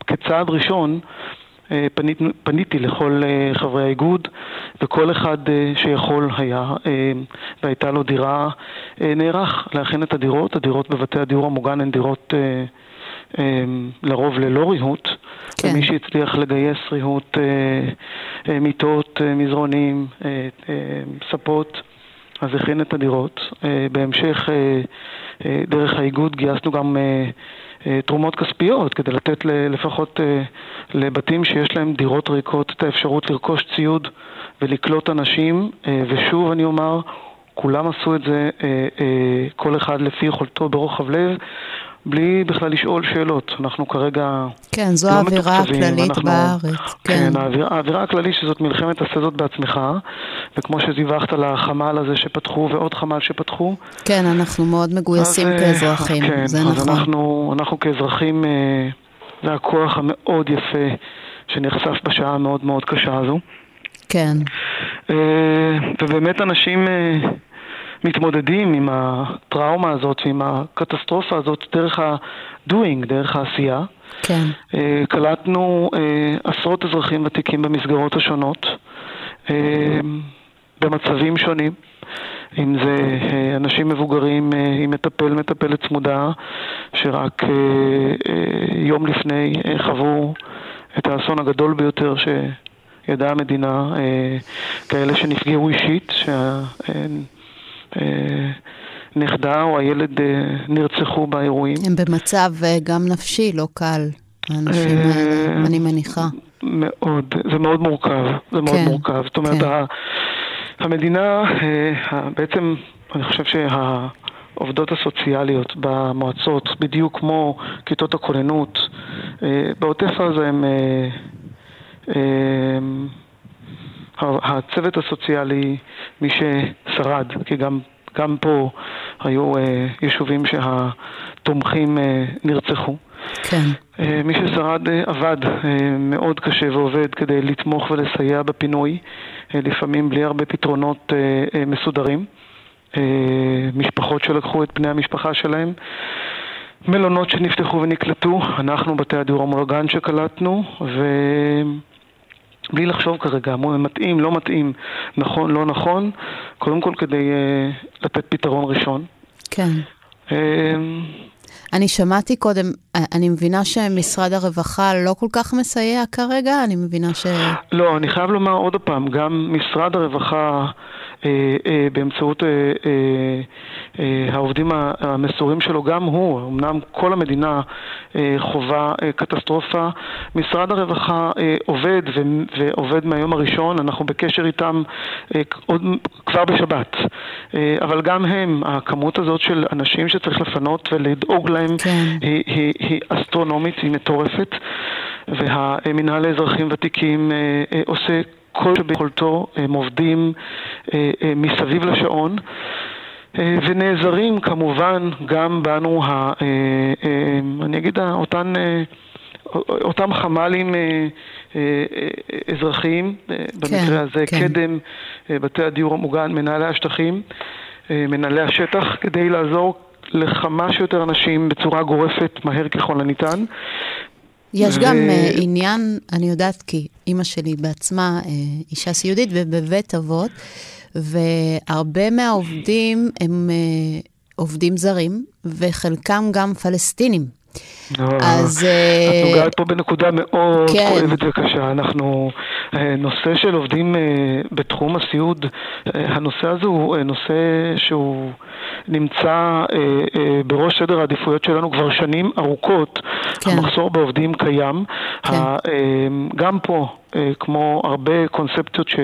כצעד ראשון אה, פנית, פניתי לכל אה, חברי האיגוד וכל אחד אה, שיכול היה והייתה לו דירה נערך להכין את הדירות. הדירות בבתי הדיור המוגן הן דירות לרוב ללא ריהוט, כן. ומי שהצליח לגייס ריהוט, אה, אה, מיטות, אה, מזרונים, ספות, אז הכין את הדירות. בהמשך, דרך האיגוד גייסנו גם תרומות כספיות כדי לתת לפחות לבתים שיש להם דירות ריקות את האפשרות לרכוש ציוד ולקלוט אנשים, ושוב אני אומר, כולם עשו את זה, כל אחד לפי יכולתו ברוחב לב. בלי בכלל לשאול שאלות. אנחנו כרגע כן, זו לא האווירה הכללית אנחנו, בארץ. כן, כן האווירה, האווירה הכללית שזאת מלחמת עשה זאת בעצמך, וכמו שדיווחת לחמ"ל הזה שפתחו ועוד חמ"ל שפתחו. כן, אנחנו מאוד מגויסים אז, אה, כאזרחים, כן, זה אז נכון. אנחנו, אנחנו כאזרחים, אה, זה הכוח המאוד יפה שנחשף בשעה המאוד מאוד קשה הזו. כן. אה, ובאמת אנשים... מתמודדים עם הטראומה הזאת ועם הקטסטרופה הזאת דרך ה-doing, דרך העשייה. כן. אה, קלטנו אה, עשרות אזרחים ותיקים במסגרות השונות, אה, במצבים שונים. אם זה אנשים מבוגרים עם מטפל, מטפלת צמודה, שרק יום לפני חוו את האסון הגדול ביותר שידעה המדינה, כאלה שנפגעו אישית, הנכדה או הילד אה, נרצחו באירועים. הם במצב אה, גם נפשי לא קל, האנשים האלה, אה, אני מניחה. מאוד, זה מאוד מורכב, זה מאוד כן, מורכב. זאת אומרת, כן. המדינה, בעצם, אני חושב שהעובדות הסוציאליות במועצות, בדיוק כמו כיתות הכוננות, בעוטף עזה הם... הצוות הסוציאלי, מי ששרד, כי גם, גם פה היו אה, יישובים שהתומכים אה, נרצחו. כן. אה, מי ששרד אה, עבד אה, מאוד קשה ועובד כדי לתמוך ולסייע בפינוי, אה, לפעמים בלי הרבה פתרונות אה, אה, מסודרים. משפחות שלקחו את בני המשפחה שלהם. מלונות שנפתחו ונקלטו, אנחנו בתי הדיור המולגן שקלטנו, ו... בלי לחשוב כרגע, מתאים, לא מתאים, נכון, לא נכון, קודם כל כדי uh, לתת פתרון ראשון. כן. Uh, אני שמעתי קודם, אני מבינה שמשרד הרווחה לא כל כך מסייע כרגע, אני מבינה ש... לא, אני חייב לומר עוד פעם, גם משרד הרווחה אה, אה, באמצעות אה, העובדים המסורים שלו, גם הוא, אמנם כל המדינה חווה קטסטרופה, משרד הרווחה עובד ועובד מהיום הראשון, אנחנו בקשר איתם כבר בשבת, אבל גם הם, הכמות הזאת של אנשים שצריך לפנות ולדאוג להם כן. היא, היא, היא אסטרונומית, היא מטורפת, והמינהל לאזרחים ותיקים עושה כל שביכולתו, הם עובדים אה, אה, מסביב לשעון. אה, ונעזרים כמובן גם בנו, ה, אני אגיד, אותן, אותם חמ"לים אזרחיים, במקרה כן, הזה כן. קדם, בתי הדיור המוגן, מנהלי השטחים, מנהלי השטח, כדי לעזור לכמה שיותר אנשים בצורה גורפת מהר ככל הניתן. יש ו... גם uh, עניין, אני יודעת כי אימא שלי בעצמה uh, אישה סיעודית ובבית אבות, והרבה מהעובדים הם uh, עובדים זרים, וחלקם גם פלסטינים. אז... את נוגעת פה בנקודה מאוד כן. כואבת וקשה. אנחנו, נושא של עובדים בתחום הסיעוד, הנושא הזה הוא נושא שהוא נמצא בראש סדר העדיפויות שלנו כבר שנים ארוכות. כן. המחסור בעובדים קיים. כן. גם פה, כמו הרבה קונספציות ש...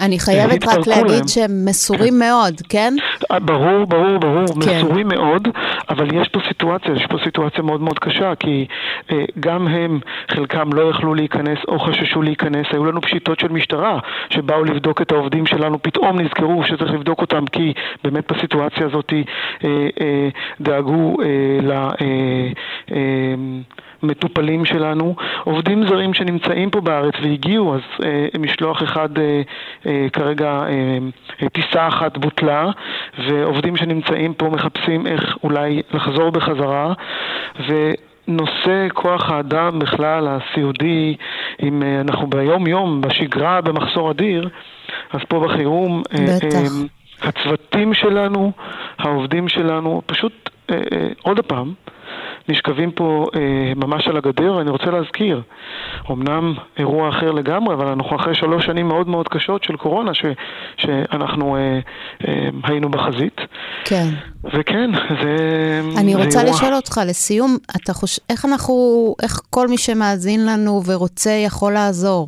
אני חייבת רק להגיד להם. שהם מסורים כן. מאוד, כן? אה, ברור, ברור, ברור, כן. מסורים מאוד, אבל יש פה סיטואציה, יש פה סיטואציה מאוד מאוד קשה, כי אה, גם הם, חלקם לא יכלו להיכנס או חששו להיכנס, היו לנו פשיטות של משטרה שבאו לבדוק את העובדים שלנו, פתאום נזכרו שצריך לבדוק אותם, כי באמת בסיטואציה הזאת אה, אה, דאגו אה, ל... אה, אה, מטופלים שלנו, עובדים זרים שנמצאים פה בארץ והגיעו, אז אה, משלוח אחד אה, אה, כרגע, אה, טיסה אחת בוטלה, ועובדים שנמצאים פה מחפשים איך אולי לחזור בחזרה, ו... נושא כוח האדם בכלל, הסיעודי, אם אה, אנחנו ביום-יום, בשגרה, במחסור אדיר, אז פה בחירום, אה, בטח. הצוותים שלנו, העובדים שלנו, פשוט, עוד פעם, נשכבים פה אה, ממש על הגדר. אני רוצה להזכיר, אמנם אירוע אחר לגמרי, אבל אנחנו אחרי שלוש שנים מאוד מאוד קשות של קורונה, ש, שאנחנו אה, אה, היינו בחזית. כן. וכן, זה... אני זה רוצה אירוע. לשאול אותך, לסיום, אתה חושב, איך אנחנו, איך כל מי שמאזין לנו ורוצה יכול לעזור?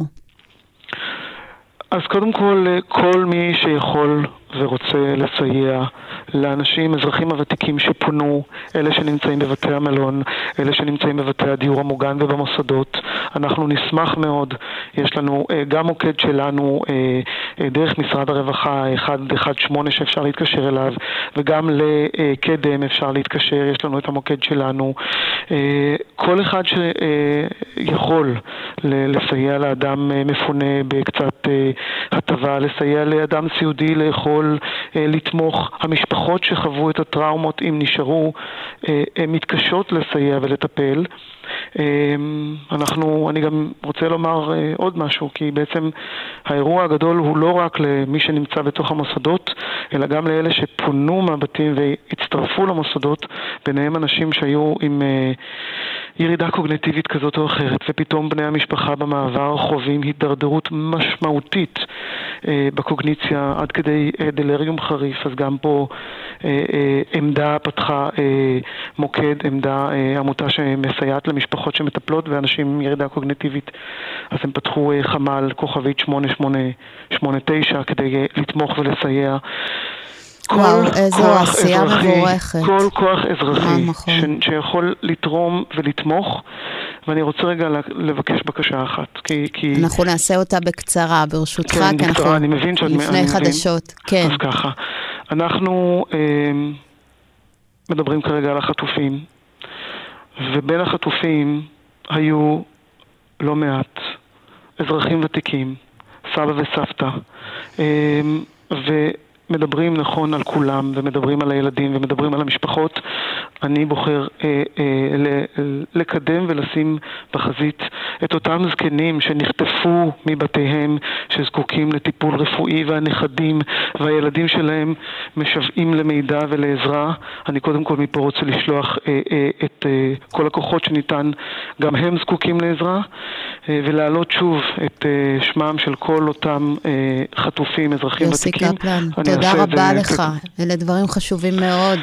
אז קודם כל, אה, כל מי שיכול ורוצה לסייע לאנשים, אזרחים הוותיקים שפונו, אלה שנמצאים בבתי המלון, אלה שנמצאים בבתי הדיור המוגן ובמוסדות. אנחנו נשמח מאוד, יש לנו uh, גם מוקד שלנו uh, uh, דרך משרד הרווחה 118 שאפשר להתקשר אליו, וגם לקדם אפשר להתקשר, יש לנו את המוקד שלנו. כל אחד שיכול לסייע לאדם מפונה בקצת הטבה, לסייע לאדם סיעודי לאכול, uh, לתמוך. המשפחות שחוו את הטראומות, אם נשארו, אה, מתקשות לסייע ולטפל. אה, אנחנו, אני גם רוצה לומר אה, עוד משהו, כי בעצם האירוע הגדול הוא לא רק למי שנמצא בתוך המוסדות, אלא גם לאלה שפונו מהבתים והצטרפו למוסדות, ביניהם אנשים שהיו עם ירידה קוגנטיבית כזאת או אחרת, ופתאום בני המשפחה במעבר חווים הידרדרות משמעותית בקוגניציה עד כדי דלריום חריף, אז גם פה אה, אה, עמדה פתחה אה, מוקד, עמדה, עמותה שמסייעת למשפחות שמטפלות ואנשים עם ירידה קוגנטיבית, אז הם פתחו חמ"ל כוכבית 8889 כדי לתמוך ולסייע. וואו, איזו עשייה מבורכת. כל כוח אזרחי נכון. ש, שיכול לתרום ולתמוך, ואני רוצה רגע לבקש בקשה אחת, כי... כי... אנחנו נעשה אותה בקצרה, ברשותך, כן, כי אנחנו אני מבין שאת... לפני חדשות. מבין. כן. אז ככה, אנחנו אה, מדברים כרגע על החטופים, ובין החטופים היו לא מעט אזרחים ותיקים, סבא וסבתא, אה, מדברים נכון על כולם, ומדברים על הילדים, ומדברים על המשפחות, אני בוחר אה, אה, לקדם ולשים בחזית את אותם זקנים שנחטפו מבתיהם, שזקוקים לטיפול רפואי, והנכדים והילדים שלהם משוועים למידע ולעזרה. אני קודם כל מפה רוצה לשלוח אה, אה, את אה, כל הכוחות שניתן, גם הם זקוקים לעזרה, אה, ולהעלות שוב את אה, שמם של כל אותם אה, חטופים, אזרחים ותיקים. קפלן, תודה רבה לך, אלה דברים חשובים מאוד.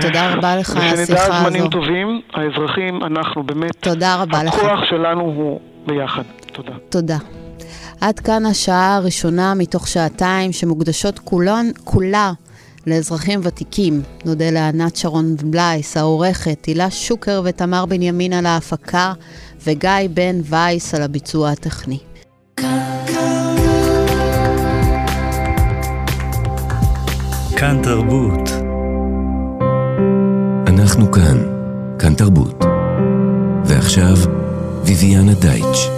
תודה רבה לך על השיחה הזו. ושנדע זמנים טובים, האזרחים, אנחנו באמת... תודה רבה לך. הכוח שלנו הוא ביחד. תודה. תודה. עד כאן השעה הראשונה מתוך שעתיים שמוקדשות כולן, כולה לאזרחים ותיקים. נודה לענת שרון בלייס, העורכת, הילה שוקר ותמר בנימין על ההפקה, וגיא בן וייס על הביצוע הטכני. כאן תרבות. אנחנו כאן, כאן תרבות. ועכשיו, ויviana דייטש.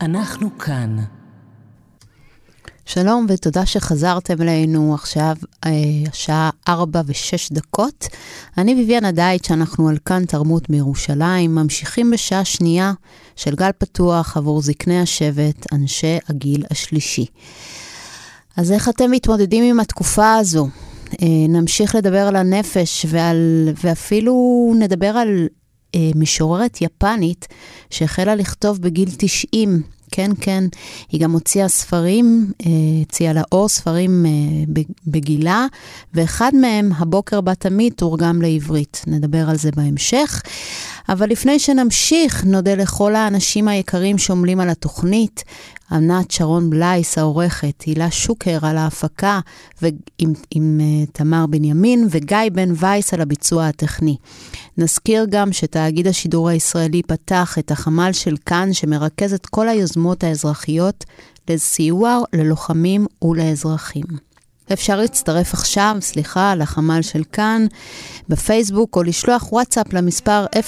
אנחנו כאן. שלום ותודה שחזרתם אלינו עכשיו, אה, השעה 4 ו-6 דקות. אני ביביאנה דייט, שאנחנו על כאן תרמות מירושלים, ממשיכים בשעה שנייה של גל פתוח עבור זקני השבט, אנשי הגיל השלישי. אז איך אתם מתמודדים עם התקופה הזו? אה, נמשיך לדבר על הנפש ועל, ואפילו נדבר על משוררת יפנית שהחלה לכתוב בגיל 90. כן, כן, היא גם הוציאה ספרים, אה, הציעה לאור ספרים אה, בגילה, ואחד מהם, הבוקר בת עמית, תורגם לעברית. נדבר על זה בהמשך. אבל לפני שנמשיך, נודה לכל האנשים היקרים שעומלים על התוכנית, ענת שרון בלייס העורכת, הילה שוקר על ההפקה ועם, עם uh, תמר בנימין וגיא בן וייס על הביצוע הטכני. נזכיר גם שתאגיד השידור הישראלי פתח את החמ"ל של כאן שמרכז את כל היוזמות האזרחיות לסיוע ללוחמים ולאזרחים. אפשר להצטרף עכשיו, סליחה, לחמ"ל של כאן, בפייסבוק, או לשלוח וואטסאפ למספר 050-533-3173.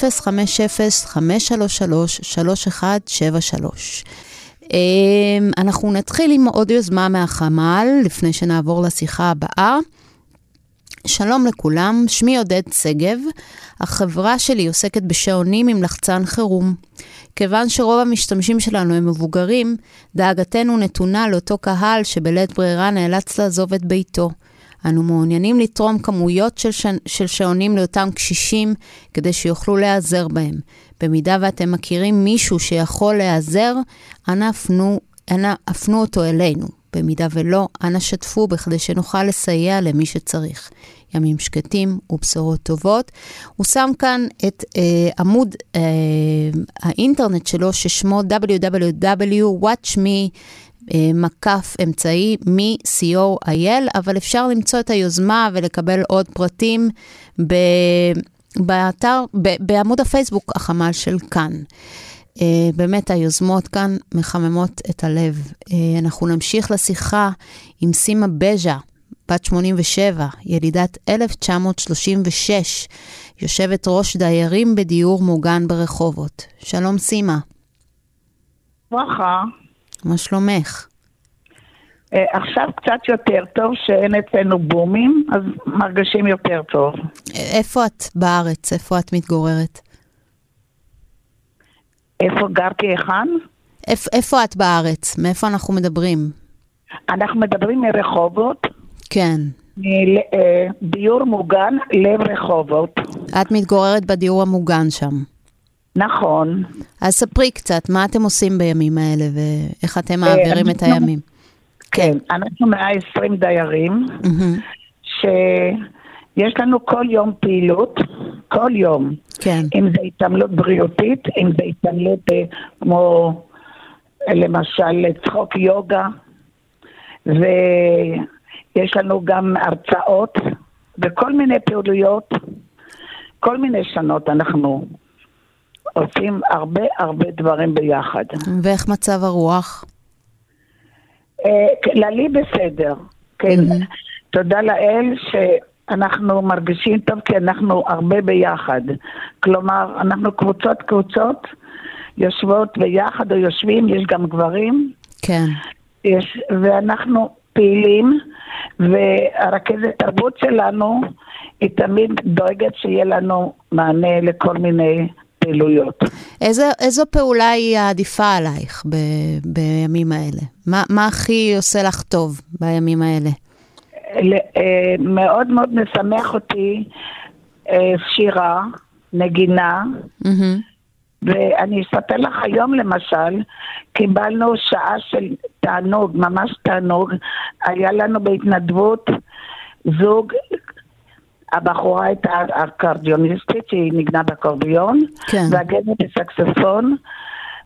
אמ, אנחנו נתחיל עם עוד יוזמה מהחמ"ל, לפני שנעבור לשיחה הבאה. שלום לכולם, שמי עודד שגב. החברה שלי עוסקת בשעונים עם לחצן חירום. כיוון שרוב המשתמשים שלנו הם מבוגרים, דאגתנו נתונה לאותו קהל שבלית ברירה נאלץ לעזוב את ביתו. אנו מעוניינים לתרום כמויות של, ש... של שעונים לאותם קשישים כדי שיוכלו להיעזר בהם. במידה ואתם מכירים מישהו שיכול להיעזר, אנא הפנו, אנא הפנו אותו אלינו. במידה ולא, אנא שתפו בכדי שנוכל לסייע למי שצריך. ימים שקטים ובשורות טובות. הוא שם כאן את אה, עמוד אה, האינטרנט שלו, ששמו www.watchme. מקף אמצעי מ-co.il, אבל אפשר למצוא את היוזמה ולקבל עוד פרטים ב... באתר, ב... בעמוד הפייסבוק החמ"ל של כאן. Uh, באמת היוזמות כאן מחממות את הלב. Uh, אנחנו נמשיך לשיחה עם סימה בז'ה, בת 87, ילידת 1936, יושבת ראש דיירים בדיור מוגן ברחובות. שלום סימה. ברכה. מה שלומך? Uh, עכשיו קצת יותר טוב, שאין אצלנו בומים, אז מרגישים יותר טוב. איפה את בארץ? איפה את מתגוררת? איפה גרתי היכן? איפ, איפה את בארץ? מאיפה אנחנו מדברים? אנחנו מדברים מרחובות. כן. מדיור אה, מוגן לב רחובות. את מתגוררת בדיור המוגן שם. נכון. אז ספרי קצת, מה אתם עושים בימים האלה ואיך אתם אה, מעבירים את הימים? כן, אנחנו 120 דיירים, שיש לנו כל יום פעילות, כל יום. כן. אם זה התעמלות בריאותית, אם זה התעמלות אה, כמו למשל צחוק יוגה, ויש לנו גם הרצאות וכל מיני פעילויות, כל מיני שנות אנחנו עושים הרבה הרבה דברים ביחד. ואיך מצב הרוח? כללי בסדר, כן. תודה לאל שאנחנו מרגישים טוב כי אנחנו הרבה ביחד. כלומר, אנחנו קבוצות קבוצות יושבות ביחד או יושבים, יש גם גברים. כן. יש, ואנחנו פעילים, והרכזת תרבות שלנו היא תמיד דואגת שיהיה לנו מענה לכל מיני פעילויות. איזו, איזו פעולה היא העדיפה עלייך ב, בימים האלה? מה, מה הכי עושה לך טוב בימים האלה? אה, מאוד מאוד משמח אותי אה, שירה, נגינה, mm-hmm. ואני אספר לך היום למשל, קיבלנו שעה של תענוג, ממש תענוג, היה לנו בהתנדבות זוג הבחורה הייתה אקורדיוניסטית, שהיא נגנה באקורדיון, כן. והגנת בסקספון,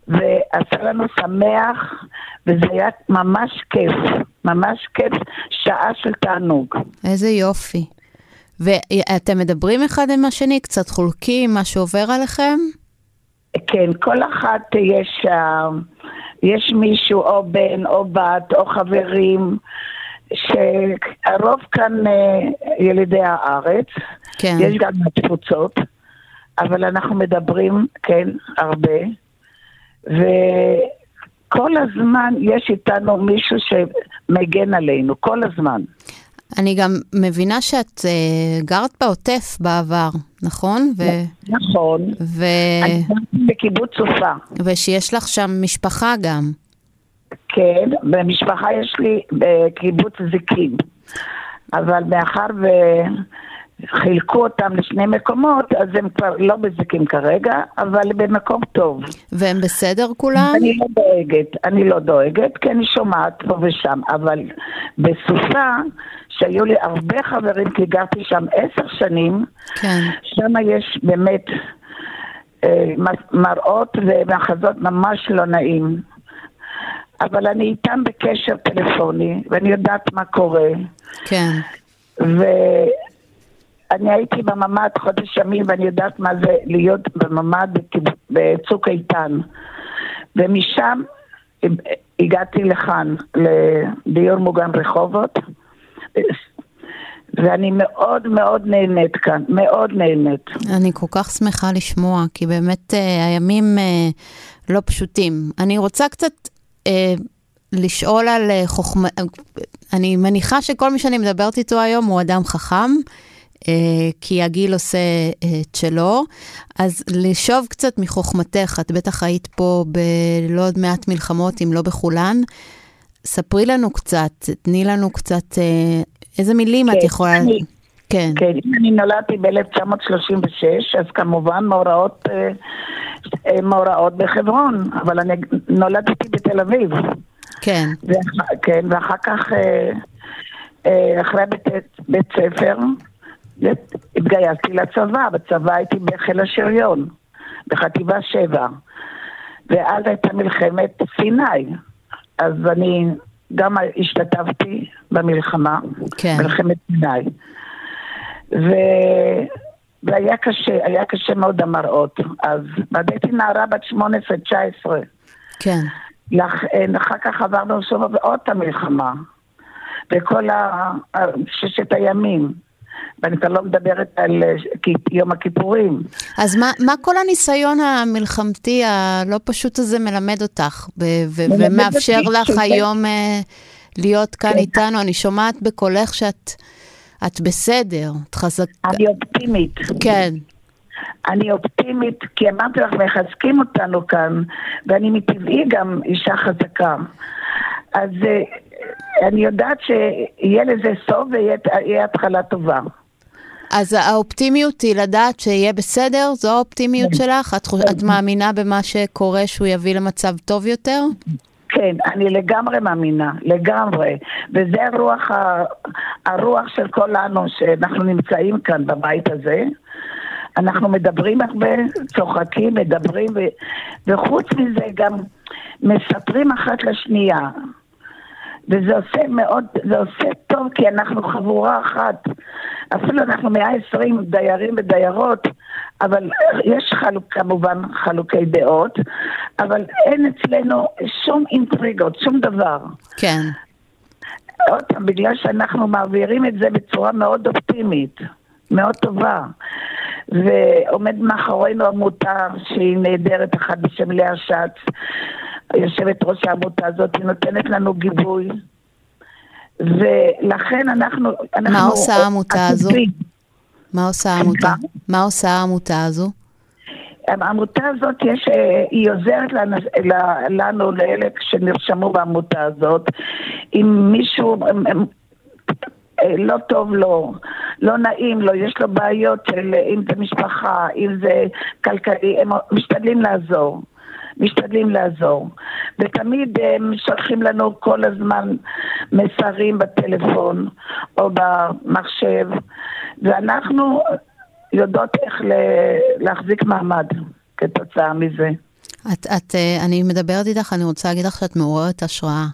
ועשה לנו שמח, וזה היה ממש כיף, ממש כיף, שעה של תענוג. איזה יופי. ואתם מדברים אחד עם השני, קצת חולקים מה שעובר עליכם? כן, כל אחת יש, אה, יש מישהו, או בן, או בת, או חברים. שהרוב כאן אה, ילידי הארץ, כן. יש גם מהתפוצות, אבל אנחנו מדברים, כן, הרבה, וכל הזמן יש איתנו מישהו שמגן עלינו, כל הזמן. אני גם מבינה שאת uh, גרת בעוטף בעבר, נכון? ו... נכון. ו... אני גרתי בקיבוץ סופה. ושיש לך שם משפחה גם. כן, במשפחה יש לי בקיבוץ זיקים, אבל מאחר וחילקו אותם לשני מקומות, אז הם כבר לא בזיקים כרגע, אבל במקום טוב. והם בסדר כולם? אני לא דואגת, אני לא דואגת, כי אני שומעת פה ושם, אבל בסופה, שהיו לי הרבה חברים, כי גרתי שם עשר שנים, כן. שם יש באמת אה, מראות ומחזות ממש לא נעים. אבל אני איתם בקשר טלפוני, ואני יודעת מה קורה. כן. ואני הייתי בממ"ד חודש ימים, ואני יודעת מה זה להיות בממ"ד בצוק איתן. ומשם הגעתי לכאן, לדיור מוגן רחובות, ואני מאוד מאוד נהנית כאן, מאוד נהנית. אני כל כך שמחה לשמוע, כי באמת אה, הימים אה, לא פשוטים. אני רוצה קצת אה, לשאול על אה, חוכמה, אני מניחה שכל מי שאני מדברת איתו היום הוא אדם חכם, אה, כי הגיל עושה את שלו, אז לשאוב קצת מחוכמתך, את בטח היית פה בלא עוד מעט מלחמות, אם לא בכולן. ספרי לנו קצת, תני לנו קצת, איזה מילים כן, את יכולה... אני, כן. כן, אני נולדתי ב-1936, אז כמובן מאורעות אה, מאורעות בחברון, אבל אני נולדתי בתל אביב. כן. ואח, כן, ואחר כך, אה, אה, אחרי בית, בית ספר, התגייסתי לצבא, בצבא הייתי בחיל השריון, בחטיבה 7. ואז הייתה מלחמת סיני. אז אני גם השתתפתי במלחמה, כן. מלחמת סיני. ו... והיה קשה, היה קשה מאוד המראות. אז הייתי נערה בת 18-19. כן. לח... אחר כך עברנו שוב עוד את המלחמה. וכל ששת הימים. ואני כבר לא מדברת על אה, יום הכיפורים. אז מה, מה כל הניסיון המלחמתי הלא פשוט הזה מלמד אותך, ומאפשר לך שזה... היום uh, להיות כאן כן. איתנו? אני שומעת בקולך שאת... את בסדר, את חזקה. אני אופטימית. כן. אני אופטימית, כי אמרתי לך, מחזקים אותנו כאן, ואני מטבעי גם אישה חזקה. אז אה, אני יודעת שיהיה לזה סוף ויהיה התחלה טובה. אז האופטימיות היא לדעת שיהיה בסדר? זו האופטימיות כן. שלך? את, את מאמינה במה שקורה שהוא יביא למצב טוב יותר? כן, אני לגמרי מאמינה, לגמרי. וזה הרוח, הרוח של כולנו שאנחנו נמצאים כאן בבית הזה. אנחנו מדברים הרבה, צוחקים, מדברים, ו, וחוץ מזה גם מספרים אחת לשנייה. וזה עושה מאוד, זה עושה טוב כי אנחנו חבורה אחת. אפילו אנחנו 120 דיירים ודיירות, אבל יש חלוק, כמובן חלוקי דעות, אבל אין אצלנו שום אינטריגות, שום דבר. כן. עוד פעם, בגלל שאנחנו מעבירים את זה בצורה מאוד אופטימית, מאוד טובה. ועומד מאחורינו עמותה שהיא נהדרת, אחת בשם לאה שץ, יושבת ראש העמותה הזאת, היא נותנת לנו גיבוי. ולכן אנחנו... אנחנו מה עושה העמותה הזו? מה עושה העמותה? מה עושה העמותה הזו? העמותה הזאת, יש, אה, היא עוזרת לנו, לנו, לאלה שנרשמו בעמותה הזאת. אם מישהו אה, לא טוב לו, לא נעים לו, יש לו בעיות של אם זה משפחה, אם זה כלכלי, הם משתדלים לעזור. משתדלים לעזור. ותמיד הם שולחים לנו כל הזמן מסרים בטלפון או במחשב, ואנחנו יודעות איך להחזיק מעמד כתוצאה מזה. את, את, אה, אני מדברת איתך, אני רוצה להגיד לך שאת מעוררת השראה.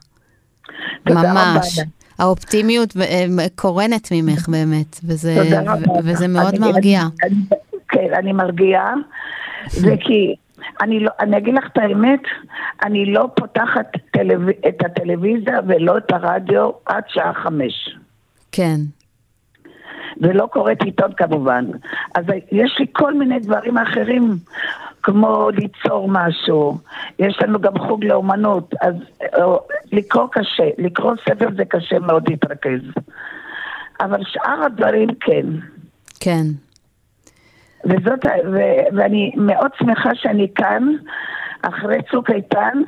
ממש. רבה. האופטימיות אה, קורנת ממך באמת, וזה, וזה מאוד אני, מרגיע. אני, כן, אני מרגיעה, זה כי אני, לא, אני אגיד לך את האמת, אני לא פותחת טלו, את הטלוויזיה ולא את הרדיו עד שעה חמש. כן. ולא קוראת עיתון כמובן. אז יש לי כל מיני דברים אחרים, כמו ליצור משהו. יש לנו גם חוג לאומנות, אז לקרוא קשה, לקרוא ספר זה קשה מאוד להתרכז. אבל שאר הדברים כן. כן. וזאת, ו, ואני מאוד שמחה שאני כאן, אחרי צוק איתן,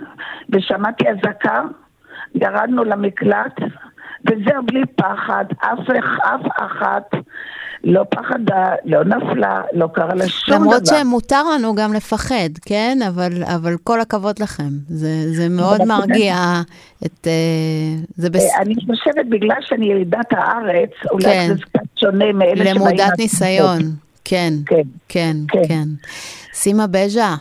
ושמעתי אזעקה, ירדנו למקלט, וזהו בלי פחד, אף, אף אחת לא פחדה, לא נפלה, לא קרה לה שום למרות דבר. למרות שמותר לנו גם לפחד, כן? אבל, אבל כל הכבוד לכם. זה, זה מאוד מרגיע את... אה, זה בס... אה, אני חושבת בגלל שאני ילידת הארץ, אולי כן. זה קצת שונה מאלה שבאים... למודת ניסיון. כן, כן, כן, כן. כן. סימה בז'ה,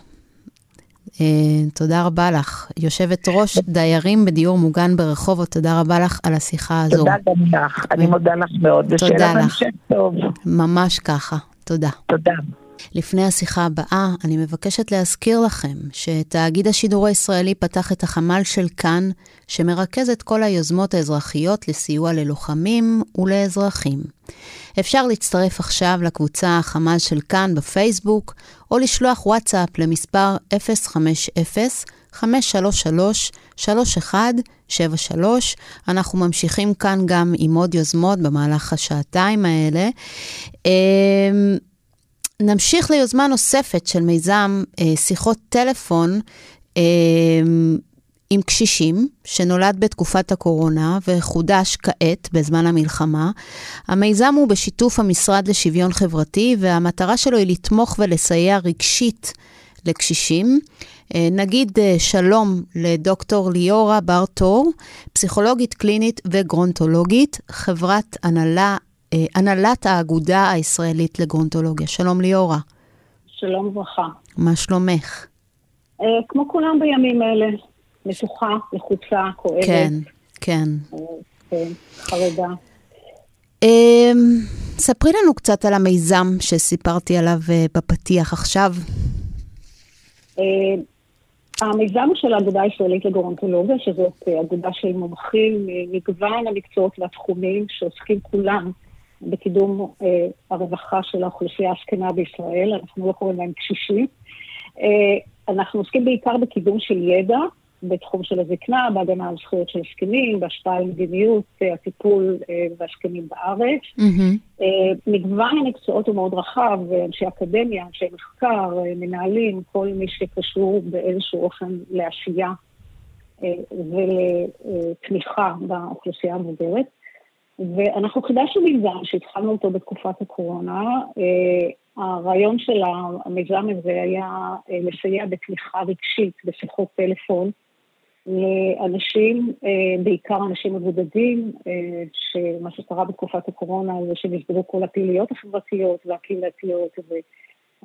תודה רבה לך. יושבת ראש דיירים בדיור מוגן ברחובות, תודה רבה לך על השיחה הזו. תודה גם לך, אני מודה לך מאוד. תודה לך. ממש ככה, תודה. תודה. לפני השיחה הבאה, אני מבקשת להזכיר לכם שתאגיד השידור הישראלי פתח את החמ"ל של כאן, שמרכז את כל היוזמות האזרחיות לסיוע ללוחמים ולאזרחים. אפשר להצטרף עכשיו לקבוצה החמ"ל של כאן בפייסבוק, או לשלוח וואטסאפ למספר 050-533-3173. אנחנו ממשיכים כאן גם עם עוד יוזמות במהלך השעתיים האלה. נמשיך ליוזמה נוספת של מיזם אה, שיחות טלפון אה, עם קשישים, שנולד בתקופת הקורונה וחודש כעת, בזמן המלחמה. המיזם הוא בשיתוף המשרד לשוויון חברתי, והמטרה שלו היא לתמוך ולסייע רגשית לקשישים. אה, נגיד אה, שלום לדוקטור ליאורה בר-טור, פסיכולוגית קלינית וגרונטולוגית, חברת הנהלה הנהלת האגודה הישראלית לגרונטולוגיה. שלום ליאורה. שלום וברכה. מה שלומך? אה, כמו כולם בימים אלה, מתוחה, לחוצה, כואבת. כן, כן. אה, כן, חרדה. ספרי לנו קצת על המיזם שסיפרתי עליו בפתיח עכשיו. המיזם של האגודה הישראלית לגורנטולוגיה, שזאת אגודה של מומחים ממגוון המקצועות והתחומים שעוסקים כולם בקידום אה, הרווחה של האוכלוסייה הזקנה בישראל, אנחנו לא קוראים להם קשישים. אה, אנחנו עוסקים בעיקר בקידום של ידע בתחום של הזקנה, בהגנה על זכויות של זקנים, בהשפעה על מדיניות אה, הטיפול אה, והזקנים בארץ. Mm-hmm. אה, מגוון המקצועות הוא מאוד רחב, אנשי אקדמיה, אנשי מחקר, אה, מנהלים, כל מי שקשור באיזשהו אופן לעשייה אה, ולתמיכה באוכלוסייה המבוגרת. ואנחנו חידשנו מיזם שהתחלנו אותו בתקופת הקורונה. אה, הרעיון של המיזם הזה היה אה, לסייע בתמיכה רגשית בשיחות טלפון לאנשים, אה, בעיקר אנשים מבודדים, שמה שקרה בתקופת הקורונה זה שנסגרו כל הפעילויות החברתיות והקהילתיות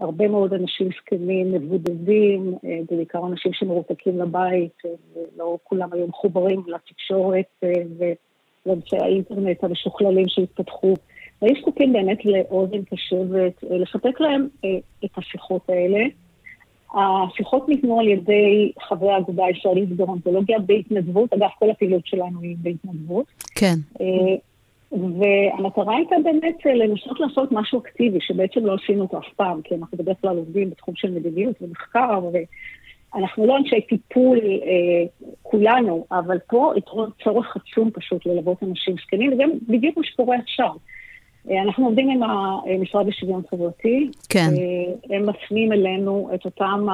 הרבה מאוד אנשים זקנים מבודדים, בעיקר אנשים שמרותקים לבית, ולא כולם היו מחוברים לתקשורת ולאמצעי האינטרנט המשוכללים שהתפתחו. והיו זקוקים באמת לאוזן קשבת, לספק להם את השיחות האלה. השיחות ניתנו על ידי חברי האגודה הישראלית בדורנטולוגיה בהתנדבות, אגב, כל הפעילות שלנו היא בהתנדבות. כן. והמטרה הייתה באמת לנסות לעשות משהו אקטיבי, שבעצם לא עשינו אותו אף פעם, כי אנחנו בדרך כלל עובדים בתחום של מדיניות ומחקר, ואנחנו לא אנשי טיפול כולנו, אבל פה יתרון צורך עצום פשוט ללוות אנשים זקנים, וזה בדיוק מה שקורה עכשיו. אנחנו עובדים עם המשרד לשוויון חברתי. כן. הם מפנים אלינו את אותם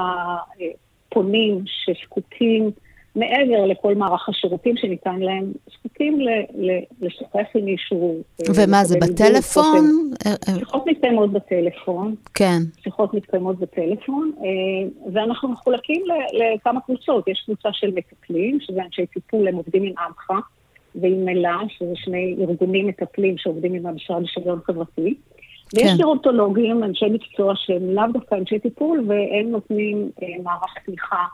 הפונים שזקוקים, מעבר לכל מערך השירותים שניתן להם, זקוקים לשוחח עם מישהו. ומה זה, בטלפון? שיחות מתקיימות בטלפון. כן. שיחות מתקיימות בטלפון, ואנחנו מחולקים לכמה קבוצות. יש קבוצה של מטפלים, שזה אנשי טיפול, הם עובדים עם עמך. ועם מלה, שזה שני ארגונים מטפלים שעובדים עם המשרד לשוויון חברתי. כן. ויש גירונטולוגים, אנשי מקצוע שהם לאו דווקא אנשי טיפול, והם נותנים אה, מערך תמיכה, אה,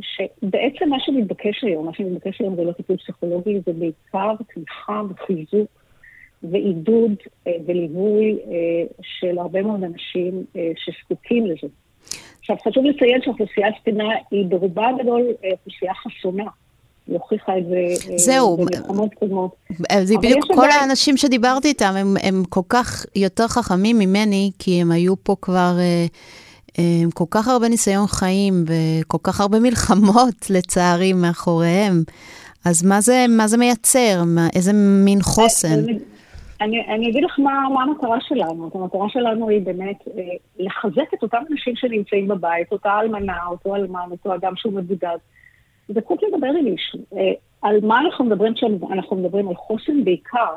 שבעצם מה שמתבקש היום, מה שמתבקש היום זה לא טיפול פסיכולוגי, זה בעיקר תמיכה וחיזוק ועידוד אה, וליווי אה, של הרבה מאוד אנשים אה, שזקוקים לזה. עכשיו, חשוב לציין שהאוכלוסייה הזקנה היא ברובה הגדול אה, אוכלוסייה חסונה. היא הוכיחה את זה זהו, במלחמות קודמות. זה בדיוק כל עדיין... האנשים שדיברתי איתם, הם, הם כל כך יותר חכמים ממני, כי הם היו פה כבר עם כל כך הרבה ניסיון חיים וכל כך הרבה מלחמות, לצערי, מאחוריהם. אז מה זה, מה זה מייצר? מה, איזה מין חוסן? אני, אני אגיד לך מה, מה המטרה שלנו. המטרה שלנו היא באמת אה, לחזק את אותם אנשים שנמצאים בבית, אותה אלמנה, אותו אלמן, אותו אדם שהוא מבודד. זקוק לדבר עם מישהו. אה, על מה אנחנו מדברים כשאנחנו מדברים על חוסן? בעיקר,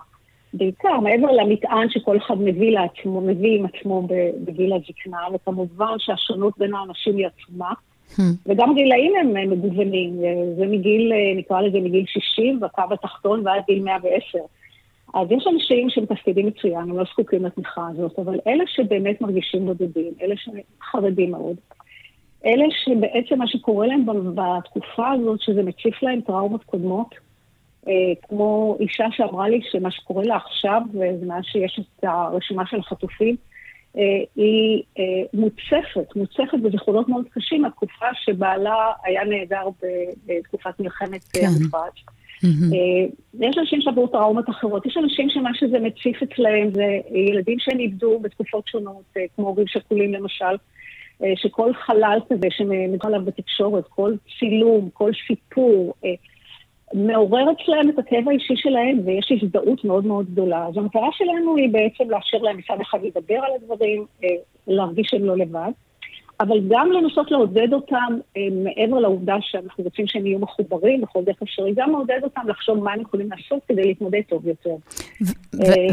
בעיקר, מעבר למטען שכל אחד מביא לעצמו, מביא עם עצמו בגיל הזקנה, וכמובן שהשונות בין האנשים היא עצומה. Hmm. וגם הגילאים הם מגוונים, זה מגיל, אה, נקרא לזה מגיל 60, בקו התחתון ועד גיל 110. אז יש אנשים שמתפקדים מצוין, הם לא זקוקים לתמיכה הזאת, אבל אלה שבאמת מרגישים בודדים, אלה שחרדים מאוד, אלה שבעצם מה שקורה להם בתקופה הזאת, שזה מציף להם טראומות קודמות, אה, כמו אישה שאמרה לי שמה שקורה לה עכשיו, ומאז שיש את הרשימה של החטופים, אה, היא אה, מוצפת, מוצפת בזיכרונות מאוד קשים מהתקופה שבעלה היה נהדר בתקופת מלחמת כן. המפרץ. Mm-hmm. יש אנשים שעברו טראומות אחרות, יש אנשים שמה שזה מציף אצלהם זה ילדים שהם איבדו בתקופות שונות, כמו הורים שכולים למשל, אה, שכל חלל כזה שמדבר עליו בתקשורת, כל צילום, כל סיפור, אה, מעורר אצלם את הכאב האישי שלהם, ויש הזדהות מאוד מאוד גדולה. אז המטרה שלנו היא בעצם לאפשר להם מצד אחד לדבר על הדברים, אה, להרגיש שהם לא לבד, אבל גם לנסות לעודד אותם, מעבר לעובדה שאנחנו רוצים שהם יהיו מחוברים בכל דרך אפשרי, גם לעודד אותם לחשוב מה הם יכולים לעשות כדי להתמודד טוב יותר.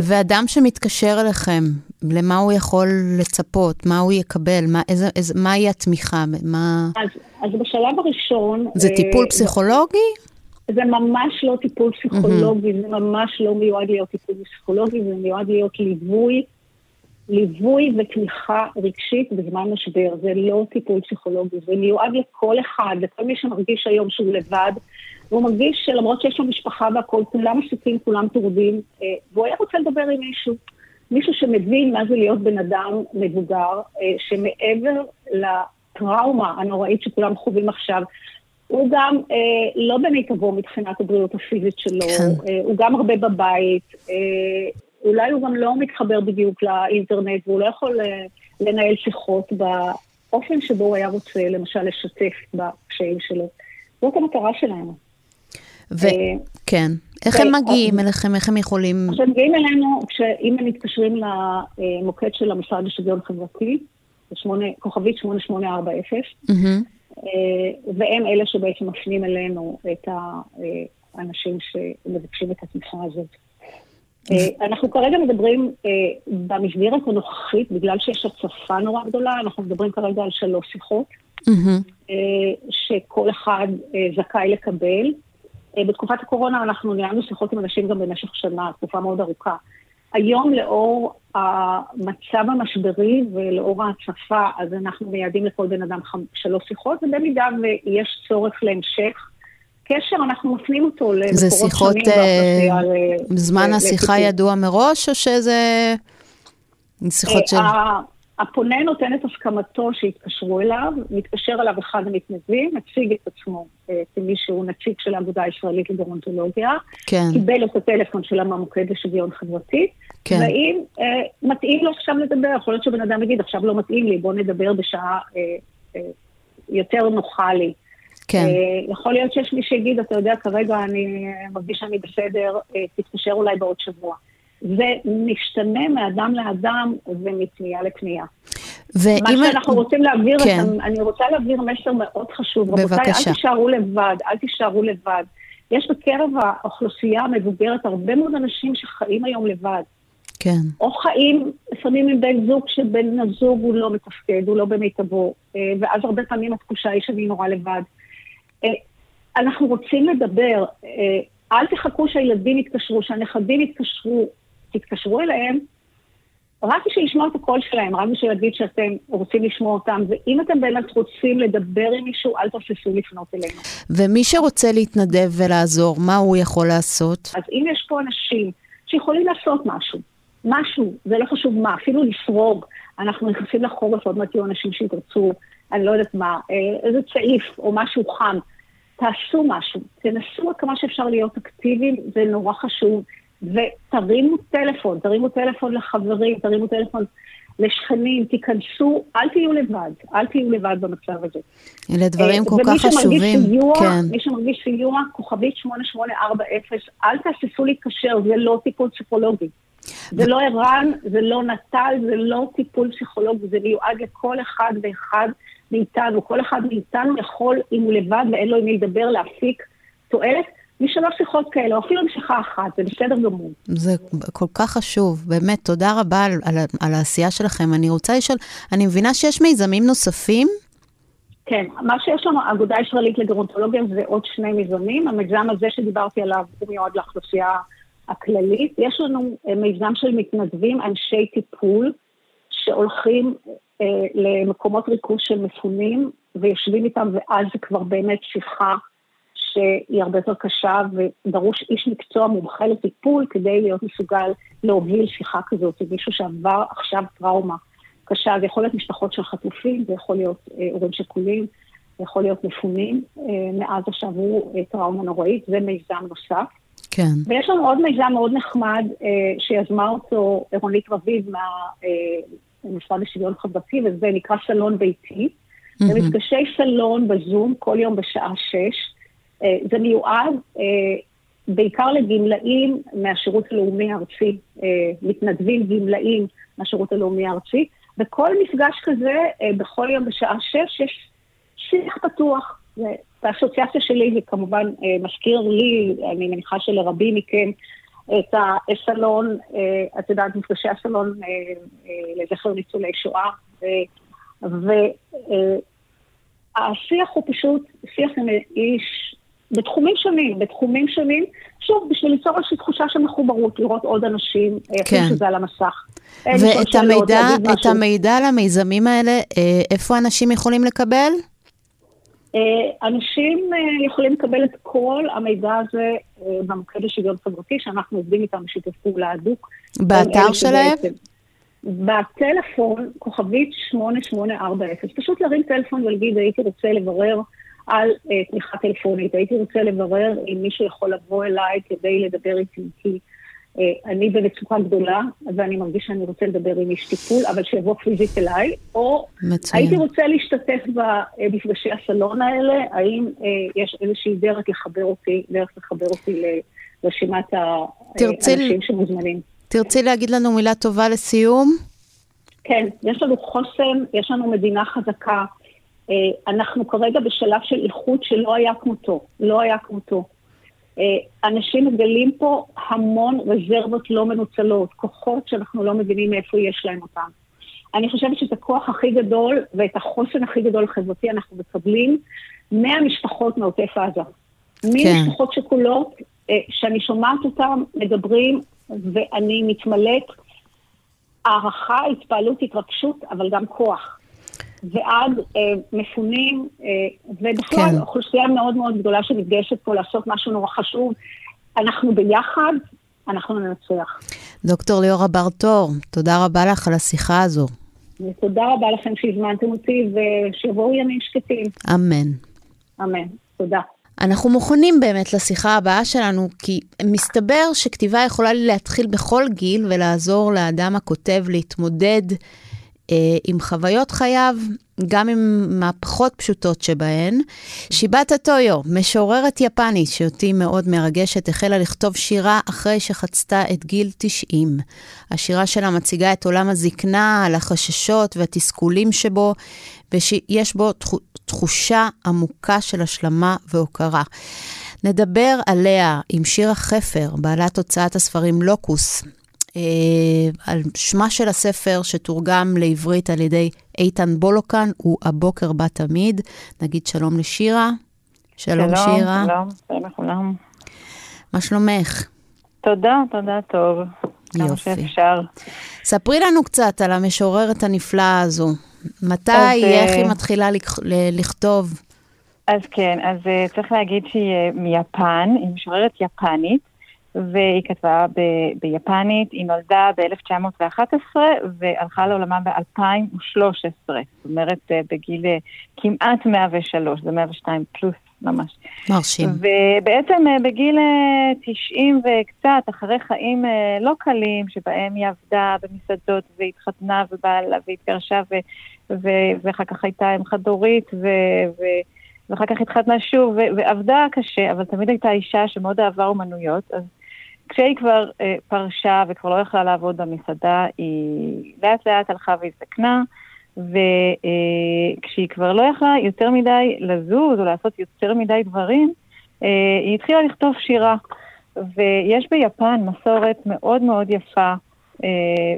ואדם שמתקשר אליכם, למה הוא יכול לצפות? מה הוא יקבל? מה, איזה, איזה, מהי התמיכה? מה... אז, אז בשלב הראשון... זה אה, טיפול פסיכולוגי? זה ממש לא טיפול פסיכולוגי, mm-hmm. זה ממש לא מיועד להיות טיפול פסיכולוגי, זה מיועד להיות ליווי, ליווי ותמיכה רגשית בזמן משבר. זה לא טיפול פסיכולוגי, זה מיועד לכל אחד, לכל מי שמרגיש היום שהוא לבד, והוא מרגיש שלמרות שיש לו משפחה והכול, כולם עסוקים, כולם טורדים, אה, והוא היה רוצה לדבר עם מישהו. מישהו שמבין מה זה להיות בן אדם מבוגר, אה, שמעבר לטראומה הנוראית שכולם חווים עכשיו, הוא גם אה, לא במיטבו מבחינת הבריאות הפיזית שלו, כן. אה, הוא גם הרבה בבית, אה, אולי הוא גם לא מתחבר בדיוק לאינטרנט, והוא לא יכול אה, לנהל שיחות באופן שבו הוא היה רוצה, למשל, לשתף בקשיים שלו. זאת המטרה שלנו. וכן. איך הם מגיעים אליכם? איך הם יכולים... עכשיו, הם מגיעים אלינו, אם הם מתקשרים למוקד של המשרד לשוויון חברתי, כוכבית 8840, והם אלה שבעצם מפנים אלינו את האנשים שמבקשים את התמיכה הזאת. אה, אנחנו כרגע מדברים אה, במסגרת הנוכחית, בגלל שיש הצפה נורא גדולה, אנחנו מדברים כרגע על שלוש שיחות, אה, שכל אחד זכאי לקבל. בתקופת הקורונה אנחנו ניהלנו שיחות עם אנשים גם במשך שנה, תקופה מאוד ארוכה. היום לאור המצב המשברי ולאור ההצפה, אז אנחנו מייעדים לכל בן אדם שלוש שיחות, ובמידה ויש צורך להמשך קשר, אנחנו מפנים אותו למקורות שונים. זה שיחות, uh, זמן השיחה ידוע מראש, או שזה שיחות של... הפונה נותן את הסכמתו שיתקשרו אליו, מתקשר אליו אחד המתנדבים, מציג את עצמו אה, כמי שהוא נציג של האגודה הישראלית לגרונטולוגיה, כן. קיבל את הטלפון שלה מהמוקד לשוויון חברתי, כן. והאם אה, מתאים לו עכשיו לדבר, יכול להיות שבן אדם יגיד, עכשיו לא מתאים לי, בוא נדבר בשעה אה, אה, יותר נוחה לי. כן. אה, יכול להיות שיש מי שיגיד, אתה יודע, כרגע אני מרגיש שאני בסדר, אה, תתקשר אולי בעוד שבוע. זה משתנה מאדם לאדם ומפנייה לפנייה. ואם... מה שאנחנו רוצים להעביר, כן. אני רוצה להעביר מסר מאוד חשוב. בבקשה. רבותיי, אל תישארו לבד, אל תישארו לבד. יש בקרב האוכלוסייה המבוגרת הרבה מאוד אנשים שחיים היום לבד. כן. או חיים לפעמים עם בן זוג שבן הזוג הוא לא מתפקד, הוא לא במיטבו, אה, ואז הרבה פעמים התחושה היא שאני נורא לבד. אה, אנחנו רוצים לדבר, אה, אל תחכו שהילדים יתקשרו, שהנכדים יתקשרו, תתקשרו אליהם, רק בשביל לשמוע את הקול שלהם, רק בשביל להגיד שאתם רוצים לשמוע אותם, ואם אתם באמת רוצים לדבר עם מישהו, אל תפסו לפנות אלינו. ומי שרוצה להתנדב ולעזור, מה הוא יכול לעשות? אז אם יש פה אנשים שיכולים לעשות משהו, משהו, זה לא חשוב מה, אפילו לפרוג, אנחנו נכנסים לחורף, עוד מעט יהיו אנשים שיתרצו, אני לא יודעת מה, אה, איזה צעיף או משהו חם. תעשו משהו, תנסו עד כמה שאפשר להיות אקטיביים, זה נורא חשוב. ותרימו טלפון, תרימו טלפון לחברים, תרימו טלפון לשכנים, תיכנסו, אל תהיו לבד, אל תהיו לבד במצב הזה. אלה דברים כל כך חשובים, סיוע, כן. מי שמרגיש סיוע, כוכבית 8840, אל תהססו להתקשר, זה לא טיפול פסיכולוגי. זה לא ער"ן, זה לא נט"ל, זה לא טיפול פסיכולוגי, זה מיועד לכל אחד ואחד מאיתנו. כל אחד מאיתנו יכול, אם הוא לבד ואין לו עם מי לדבר, להפיק תועלת. משלוש שיחות כאלה, או אפילו משיכה אחת, זה בסדר גמור. זה כל כך חשוב, באמת, תודה רבה על, על, על העשייה שלכם. אני רוצה לשאול, אני מבינה שיש מיזמים נוספים? כן, מה שיש לנו, האגודה הישראלית לגרונטולוגיה זה עוד שני מיזמים. המיזם הזה שדיברתי עליו הוא מיועד לאוכלוסייה הכללית. יש לנו אה, מיזם של מתנדבים, אנשי טיפול, שהולכים אה, למקומות ריכוז של מפונים, ויושבים איתם, ואז זה כבר באמת שיחה שהיא הרבה יותר קשה ודרוש איש מקצוע מומחה לטיפול כדי להיות מסוגל להוביל שיחה כזאת עם מישהו שעבר עכשיו טראומה קשה. זה יכול להיות משפחות של חטופים, זה יכול להיות אה, הורים שכולים, זה יכול להיות מפונים אה, מאז שעברו אה, טראומה נוראית, זה מיזם נוסף. כן. ויש לנו עוד מיזם מאוד נחמד אה, שיזמה אותו רונית רביב מהמשרד אה, לשוויון חברתי, וזה נקרא סלון ביתי. Mm-hmm. מפגשי סלון בזום כל יום בשעה שש. אה, זה מיועד אה, בעיקר לגמלאים מהשירות הלאומי הארצי, אה, מתנדבים גמלאים מהשירות הלאומי הארצי, וכל מפגש כזה, בכל יום בשעה שש, יש שיח פתוח. והאסוציאציה שלי זה כמובן מזכיר לי, אני מניחה שלרבים מכם, את הסלון, את יודעת, מפגשי הסלון לזכר ניצולי שואה. והשיח הוא פשוט שיח עם איש בתחומים שונים, בתחומים שונים, שוב, בשביל ליצור איזושהי תחושה של מחוברות, לראות עוד אנשים, אה, כן. שזה על המסך. ואת המידע, את המידע על המיזמים האלה, אה, איפה אנשים יכולים לקבל? אה, אנשים יכולים לקבל את כל המידע הזה במוקד לשוויון חברתי, שאנחנו עובדים איתם בשיתוף פעולה הדוק. באתר שלהם? בטלפון, כוכבית 8840, פשוט להרים טלפון ולהגיד, הייתי רוצה לברר על uh, תמיכה טלפונית. הייתי רוצה לברר אם מישהו יכול לבוא אליי כדי לדבר איתי, כי uh, אני במצוקה גדולה, ואני מרגיש שאני רוצה לדבר עם איש טיפול, אבל שיבוא פיזית אליי, או מצוין. הייתי רוצה להשתתף במפגשי הסלון האלה, האם uh, יש איזושהי דרך לחבר אותי, דרך לחבר אותי לרשימת האנשים שמוזמנים. תרצי להגיד לנו מילה טובה לסיום? כן, יש לנו חוסן, יש לנו מדינה חזקה. אה, אנחנו כרגע בשלב של איחוד שלא היה כמותו, לא היה כמותו. אה, אנשים מגלים פה המון רזרבות לא מנוצלות, כוחות שאנחנו לא מבינים מאיפה יש להם אותם. אני חושבת שאת הכוח הכי גדול ואת החוסן הכי גדול החברתי אנחנו מקבלים מהמשפחות מעוטף עזה. כן. ממשפחות שכולות, אה, שאני שומעת אותם מדברים ואני מתמלאת הערכה, התפעלות, התרגשות, אבל גם כוח. ועד אה, מפונים, אה, ובכלל כן. אוכלוסייה מאוד מאוד גדולה שנפגשת פה לעשות משהו נורא חשוב. אנחנו ביחד, אנחנו ננצח. דוקטור ליאורה בר-טור, תודה רבה לך על השיחה הזו. ותודה רבה לכם שהזמנתם אותי, ושיבואו ימים שקטים. אמן. אמן. תודה. אנחנו מוכנים באמת לשיחה הבאה שלנו, כי מסתבר שכתיבה יכולה להתחיל בכל גיל ולעזור לאדם הכותב להתמודד עם חוויות חייו, גם עם מהפכות פשוטות שבהן. שיבאטה טויו, משוררת יפנית שאותי מאוד מרגשת, החלה לכתוב שירה אחרי שחצתה את גיל 90. השירה שלה מציגה את עולם הזקנה, על החששות והתסכולים שבו, ושיש בו תחושה עמוקה של השלמה והוקרה. נדבר עליה עם שירה חפר, בעלת הוצאת הספרים לוקוס, אה, על שמה של הספר שתורגם לעברית על ידי איתן בולוקן, הוא הבוקר בא תמיד. נגיד שלום לשירה. שלום, שלום שירה. שלום, שלום לכולם. מה שלומך? תודה, תודה טוב. יופי. שאפשר. ספרי לנו קצת על המשוררת הנפלאה הזו. מתי, אז, איך היא אה, מתחילה לכתוב? אז כן, אז אה, צריך להגיד שהיא מיפן, היא משוררת יפנית. והיא כתבה ב- ביפנית, היא נולדה ב-1911 והלכה לעולמה ב-2013, זאת אומרת אה, בגיל אה, כמעט 103, זה 102 פלוס ממש. מרשים. ובעצם אה, בגיל 90 וקצת, אחרי חיים לא קלים, שבהם היא עבדה במסעדות והתחתנה ובעלה והתגרשה ו- ו- ואחר כך הייתה אם חד-הורית ו- ו- ואחר כך התחתנה שוב, ו- ועבדה קשה, אבל תמיד הייתה אישה שמאוד אהבה אומנויות, אז כשהיא כבר אה, פרשה וכבר לא יכלה לעבוד במסעדה, היא לאט לאט הלכה והזדקנה, וכשהיא אה, כבר לא יכלה יותר מדי לזוז או לעשות יותר מדי דברים, אה, היא התחילה לכתוב שירה. ויש ביפן מסורת מאוד מאוד יפה אה,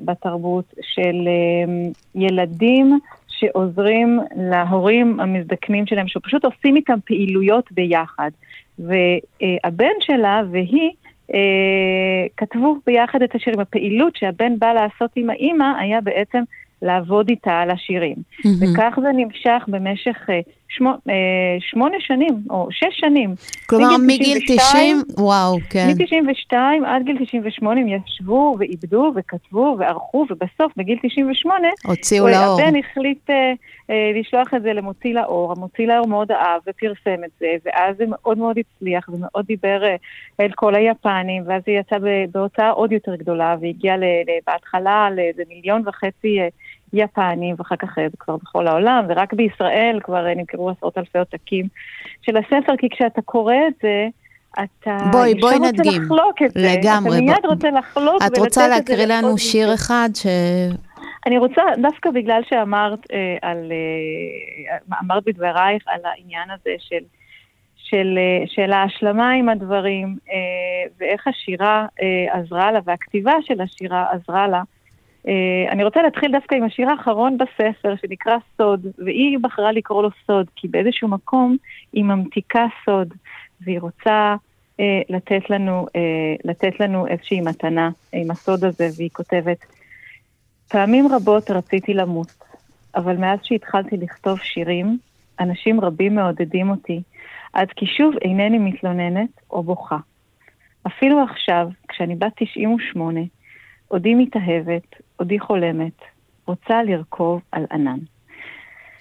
בתרבות של אה, ילדים שעוזרים להורים המזדקנים שלהם, שפשוט עושים איתם פעילויות ביחד. והבן שלה והיא אה, כתבו ביחד את השירים. הפעילות שהבן בא לעשות עם האימא היה בעצם לעבוד איתה על השירים. Mm-hmm. וכך זה נמשך במשך אה, שמו, שמונה שנים, או שש שנים. כלומר, מגיל 90, וואו, כן. מ-92 עד גיל 98 הם ישבו ועיבדו וכתבו וערכו, ובסוף, בגיל 98, הוציאו לאור. הבן החליט אה, אה, לשלוח את זה למוציא לאור. המוציא לאור מאוד אהב ופרסם את זה, ואז זה מאוד מאוד הצליח ומאוד דיבר אה, אל כל היפנים, ואז זה יצא בהוצאה עוד יותר גדולה, והגיע בהתחלה לאיזה מיליון וחצי... אה, יפנים, ואחר כך זה כבר בכל העולם, ורק בישראל כבר נמכרו עשרות אלפי עותקים של הספר, כי כשאתה קורא את זה, אתה בואי, בואי נדגים. רוצה לחלוק את זה. לגמרי. אתה מיד רוצה לחלוק את רוצה להקריא לנו שיר אחד ש... אני רוצה, דווקא בגלל שאמרת אה, על, אה, אמרת בדברייך על העניין הזה של, של, אה, של ההשלמה עם הדברים, אה, ואיך השירה אה, עזרה לה, והכתיבה של השירה עזרה לה, אני רוצה להתחיל דווקא עם השיר האחרון בספר, שנקרא סוד, והיא בחרה לקרוא לו סוד, כי באיזשהו מקום היא ממתיקה סוד, והיא רוצה uh, לתת, לנו, uh, לתת לנו איזושהי מתנה עם הסוד הזה, והיא כותבת, פעמים רבות רציתי למות, אבל מאז שהתחלתי לכתוב שירים, אנשים רבים מעודדים אותי, עד כי שוב אינני מתלוננת או בוכה. אפילו עכשיו, כשאני בת 98, עודי מתאהבת, עודי חולמת, רוצה לרכוב על ענן.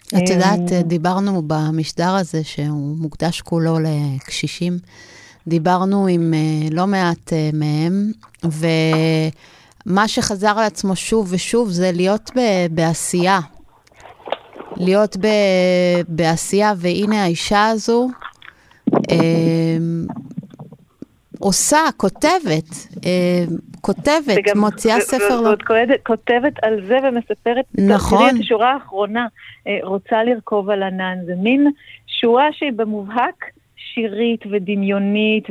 את יודעת, אמ, דיברנו במשדר הזה, שהוא מוקדש כולו לקשישים, דיברנו עם אה, לא מעט אה, מהם, ומה שחזר על עצמו שוב ושוב זה להיות בעשייה. להיות בעשייה, והנה האישה הזו, אמ, עושה, כותבת, אה, כותבת, וגם, מוציאה ו- ספר... ועוד לא... כותבת על זה ומספרת, נכון. תראי את השורה האחרונה, אה, רוצה לרכוב על ענן, זה מין שורה שהיא במובהק שירית ודמיונית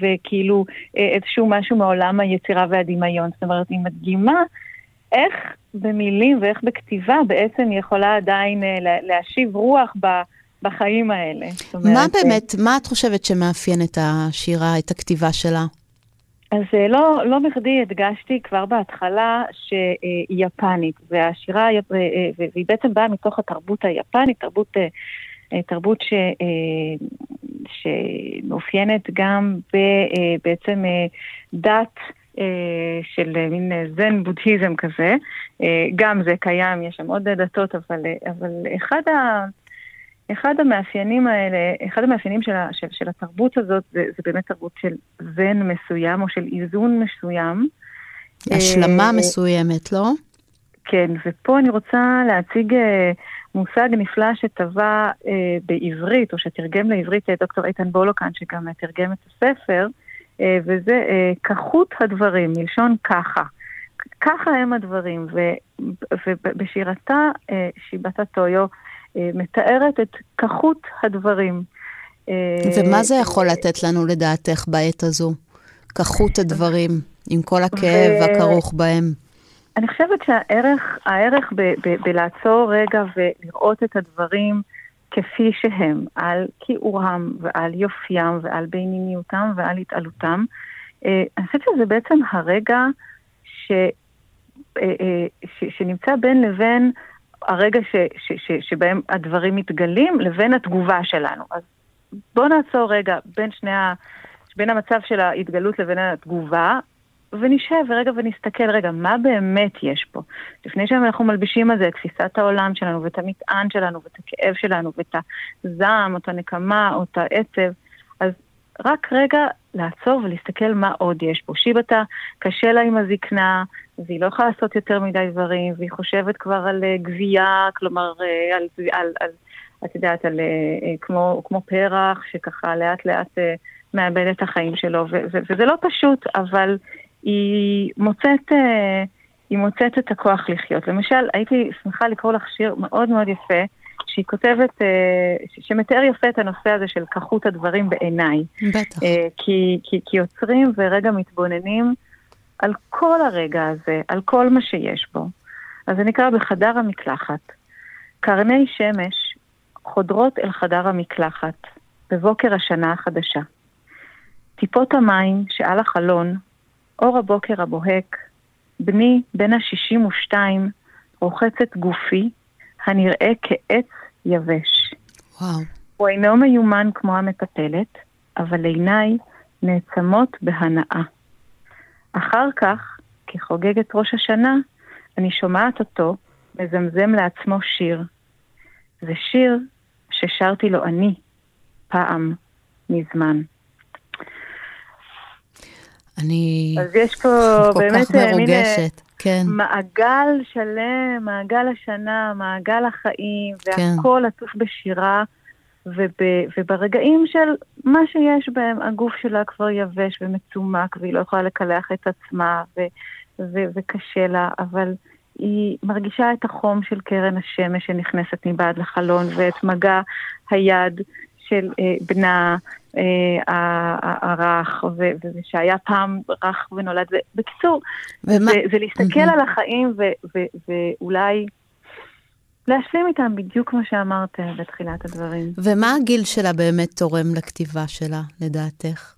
וכאילו אה, איזשהו משהו מעולם היצירה והדמיון. זאת אומרת, היא מדגימה איך במילים ואיך בכתיבה בעצם היא יכולה עדיין אה, להשיב רוח ב... בחיים האלה. מה באמת, מה את חושבת שמאפיין את השירה, את הכתיבה שלה? אז אה, לא, לא בכדי הדגשתי כבר בהתחלה שהיא יפנית, והשירה, והיא בעצם באה מתוך התרבות היפנית, תרבות, תרבות ש, שמאופיינת גם בעצם דת של מין זן בודהיזם כזה. גם זה קיים, יש שם עוד דתות, אבל, אבל אחד ה... אחד המאפיינים האלה, אחד המאפיינים של, של, של התרבות הזאת זה, זה באמת תרבות של זן מסוים או של איזון מסוים. השלמה אה, מסוימת, לא? כן, ופה אני רוצה להציג אה, מושג נפלא שטבע אה, בעברית, או שתרגם לעברית דוקטור איתן בולוקן, שגם תרגם את הספר, וזה כחות הדברים, מלשון ככה. ככה הם הדברים, ובשירתה שיבתה טויו מתארת את כחות הדברים. ומה זה יכול לתת לנו לדעתך בעת הזו? כחות הדברים, עם כל הכאב ו... הכרוך בהם. אני חושבת שהערך הערך ב, ב, בלעצור רגע ולראות את הדברים כפי שהם, על כיעורם ועל יופיים ועל בינימיותם ועל התעלותם, אה, אני חושבת שזה בעצם הרגע ש, אה, ש, שנמצא בין לבין הרגע ש, ש, ש, שבהם הדברים מתגלים לבין התגובה שלנו. אז בואו נעצור רגע בין שני ה... בין המצב של ההתגלות לבין התגובה, ונשב רגע ונסתכל, רגע, מה באמת יש פה? לפני שאנחנו מלבישים על זה את תפיסת העולם שלנו, ואת המטען שלנו, ואת הכאב שלנו, ואת הזעם, או את הנקמה, או את העצב, רק רגע לעצור ולהסתכל מה עוד יש פה. שיבתה, קשה לה עם הזקנה, והיא לא יכולה לעשות יותר מדי דברים, והיא חושבת כבר על uh, גבייה, כלומר, uh, על, על, על, את יודעת, על, uh, כמו, כמו פרח, שככה לאט לאט מאבד את החיים שלו, ו- ו- וזה לא פשוט, אבל היא מוצאת, היא מוצאת את הכוח לחיות. למשל, הייתי שמחה לקרוא לך שיר מאוד מאוד יפה, שהיא כותבת, שמתאר יפה את הנושא הזה של כחות הדברים בעיניי. בטח. כי, כי, כי יוצרים ורגע מתבוננים על כל הרגע הזה, על כל מה שיש בו. אז זה נקרא בחדר המקלחת. קרני שמש חודרות אל חדר המקלחת בבוקר השנה החדשה. טיפות המים שעל החלון, אור הבוקר הבוהק, בני בן השישים ושתיים רוחצת גופי, הנראה כעץ יבש. וואו. הוא אינו מיומן כמו המטפלת, אבל עיניי נעצמות בהנאה. אחר כך, כחוגגת ראש השנה, אני שומעת אותו מזמזם לעצמו שיר. זה שיר ששרתי לו אני, פעם, מזמן. אני אז יש פה כל באמת כך אה, מרוגשת, מין, כן. מעגל שלם, מעגל השנה, מעגל החיים, כן. והכל עטוף בשירה. וב, וברגעים של מה שיש בהם, הגוף שלה כבר יבש ומצומק, והיא לא יכולה לקלח את עצמה, ו, ו, וקשה לה, אבל היא מרגישה את החום של קרן השמש שנכנסת מבעד לחלון, ואת מגע היד של אה, בנה אה, הרך, ושהיה פעם רך ונולד. בקיצור. זה, להסתכל. על החיים ואולי... להשלים איתם בדיוק כמו שאמרת בתחילת הדברים. ומה הגיל שלה באמת תורם לכתיבה שלה, לדעתך?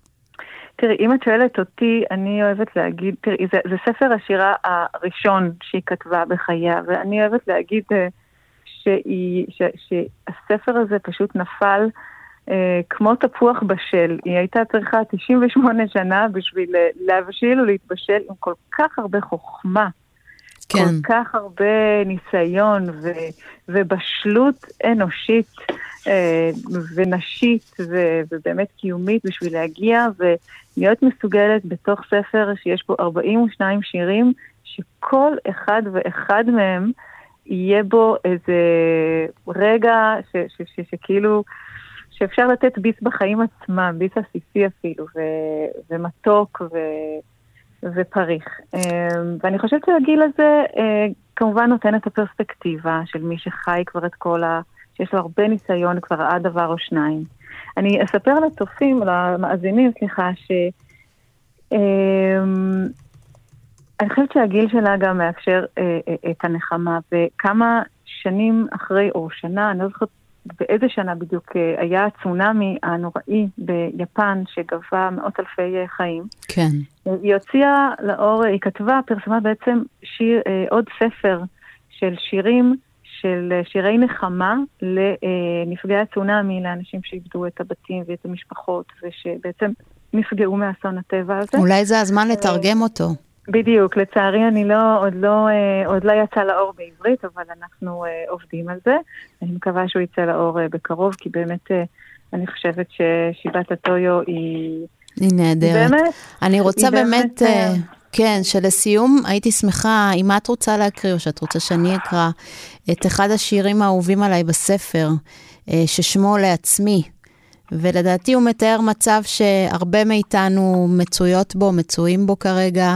תראי, אם את שואלת אותי, אני אוהבת להגיד, תראי, זה, זה ספר השירה הראשון שהיא כתבה בחייה, ואני אוהבת להגיד uh, שהיא, ש, שהספר הזה פשוט נפל uh, כמו תפוח בשל. היא הייתה צריכה 98 שנה בשביל להבשיל ולהתבשל עם כל כך הרבה חוכמה. כן. כל כך הרבה ניסיון ו, ובשלות אנושית אה, ונשית ו, ובאמת קיומית בשביל להגיע ולהיות מסוגלת בתוך ספר שיש בו 42 שירים, שכל אחד ואחד מהם יהיה בו איזה רגע ש, ש, ש, ש, שכאילו... שאפשר לתת ביס בחיים עצמם, ביס עסיסי אפילו, ו, ומתוק, ו... ופריך. אמ, ואני חושבת שהגיל הזה אה, כמובן נותן את הפרספקטיבה של מי שחי כבר את כל ה... שיש לו הרבה ניסיון, כבר ראה דבר או שניים. אני אספר לצופים, למאזינים, סליחה, ש... אמ, אני חושבת שהגיל שלה גם מאפשר אה, אה, את הנחמה, וכמה שנים אחרי, או שנה, אני לא זוכרת באיזה שנה בדיוק היה הצונאמי הנוראי ביפן שגבה מאות אלפי חיים. כן. היא הוציאה לאור, היא כתבה, פרסמה בעצם שיר, עוד ספר של שירים של שירי נחמה לנפגעי הצונאמי, לאנשים שאיבדו את הבתים ואת המשפחות, ושבעצם נפגעו מאסון הטבע הזה. אולי זה הזמן לתרגם אותו. בדיוק, לצערי אני לא, עוד לא, עוד לא יצא לאור בעברית, אבל אנחנו עובדים על זה. אני מקווה שהוא יצא לאור בקרוב, כי באמת אני חושבת ששיבת הטויו היא... היא נהדרת. באמת. אני רוצה באמת... באמת כן, שלסיום הייתי שמחה, אם את רוצה להקריא או שאת רוצה שאני אקרא, את אחד השירים האהובים עליי בספר, ששמו לעצמי. ולדעתי הוא מתאר מצב שהרבה מאיתנו מצויות בו, מצויים בו כרגע,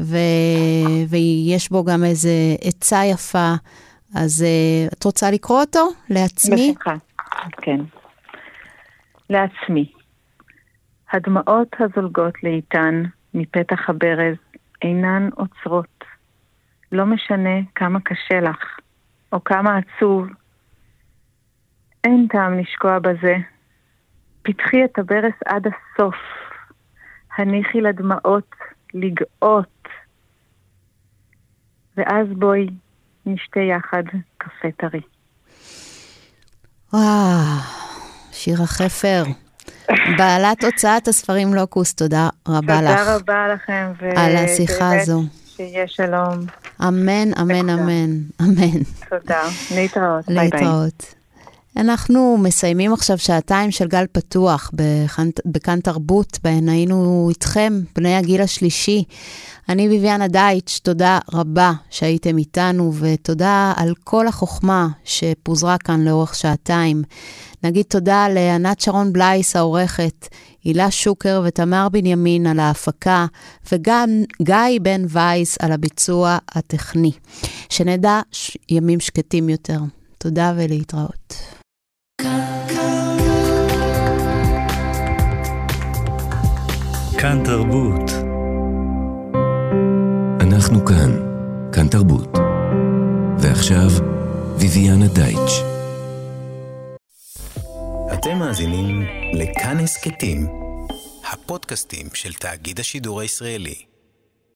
ו... ויש בו גם איזה עצה יפה. אז את רוצה לקרוא אותו לעצמי? בשמחה, כן. לעצמי. הדמעות הזולגות לאיתן מפתח הברז אינן עוצרות. לא משנה כמה קשה לך, או כמה עצוב. אין טעם לשקוע בזה. פתחי את הברס עד הסוף. הניחי לדמעות לגאות. ואז בואי נשתה יחד קפה טרי. וואו, שירה חפר. בעלת הוצאת הספרים לוקוס, תודה רבה לך. תודה רבה לכם. על השיחה הזו. שיהיה שלום. אמן, אמן, אמן, אמן. תודה. להתראות. ביי ביי. אנחנו מסיימים עכשיו שעתיים של גל פתוח בכאן, בכאן תרבות, בהן היינו איתכם, בני הגיל השלישי. אני ביביאנה דייטש, תודה רבה שהייתם איתנו, ותודה על כל החוכמה שפוזרה כאן לאורך שעתיים. נגיד תודה לענת שרון בלייס העורכת, הילה שוקר ותמר בנימין על ההפקה, וגם גיא בן וייס על הביצוע הטכני. שנדע ימים שקטים יותר. תודה ולהתראות. כאן תרבות. אנחנו כאן, כאן תרבות. ועכשיו, ויביאנה דייטש. אתם מאזינים לכאן הסכתים, הפודקאסטים של תאגיד השידור הישראלי.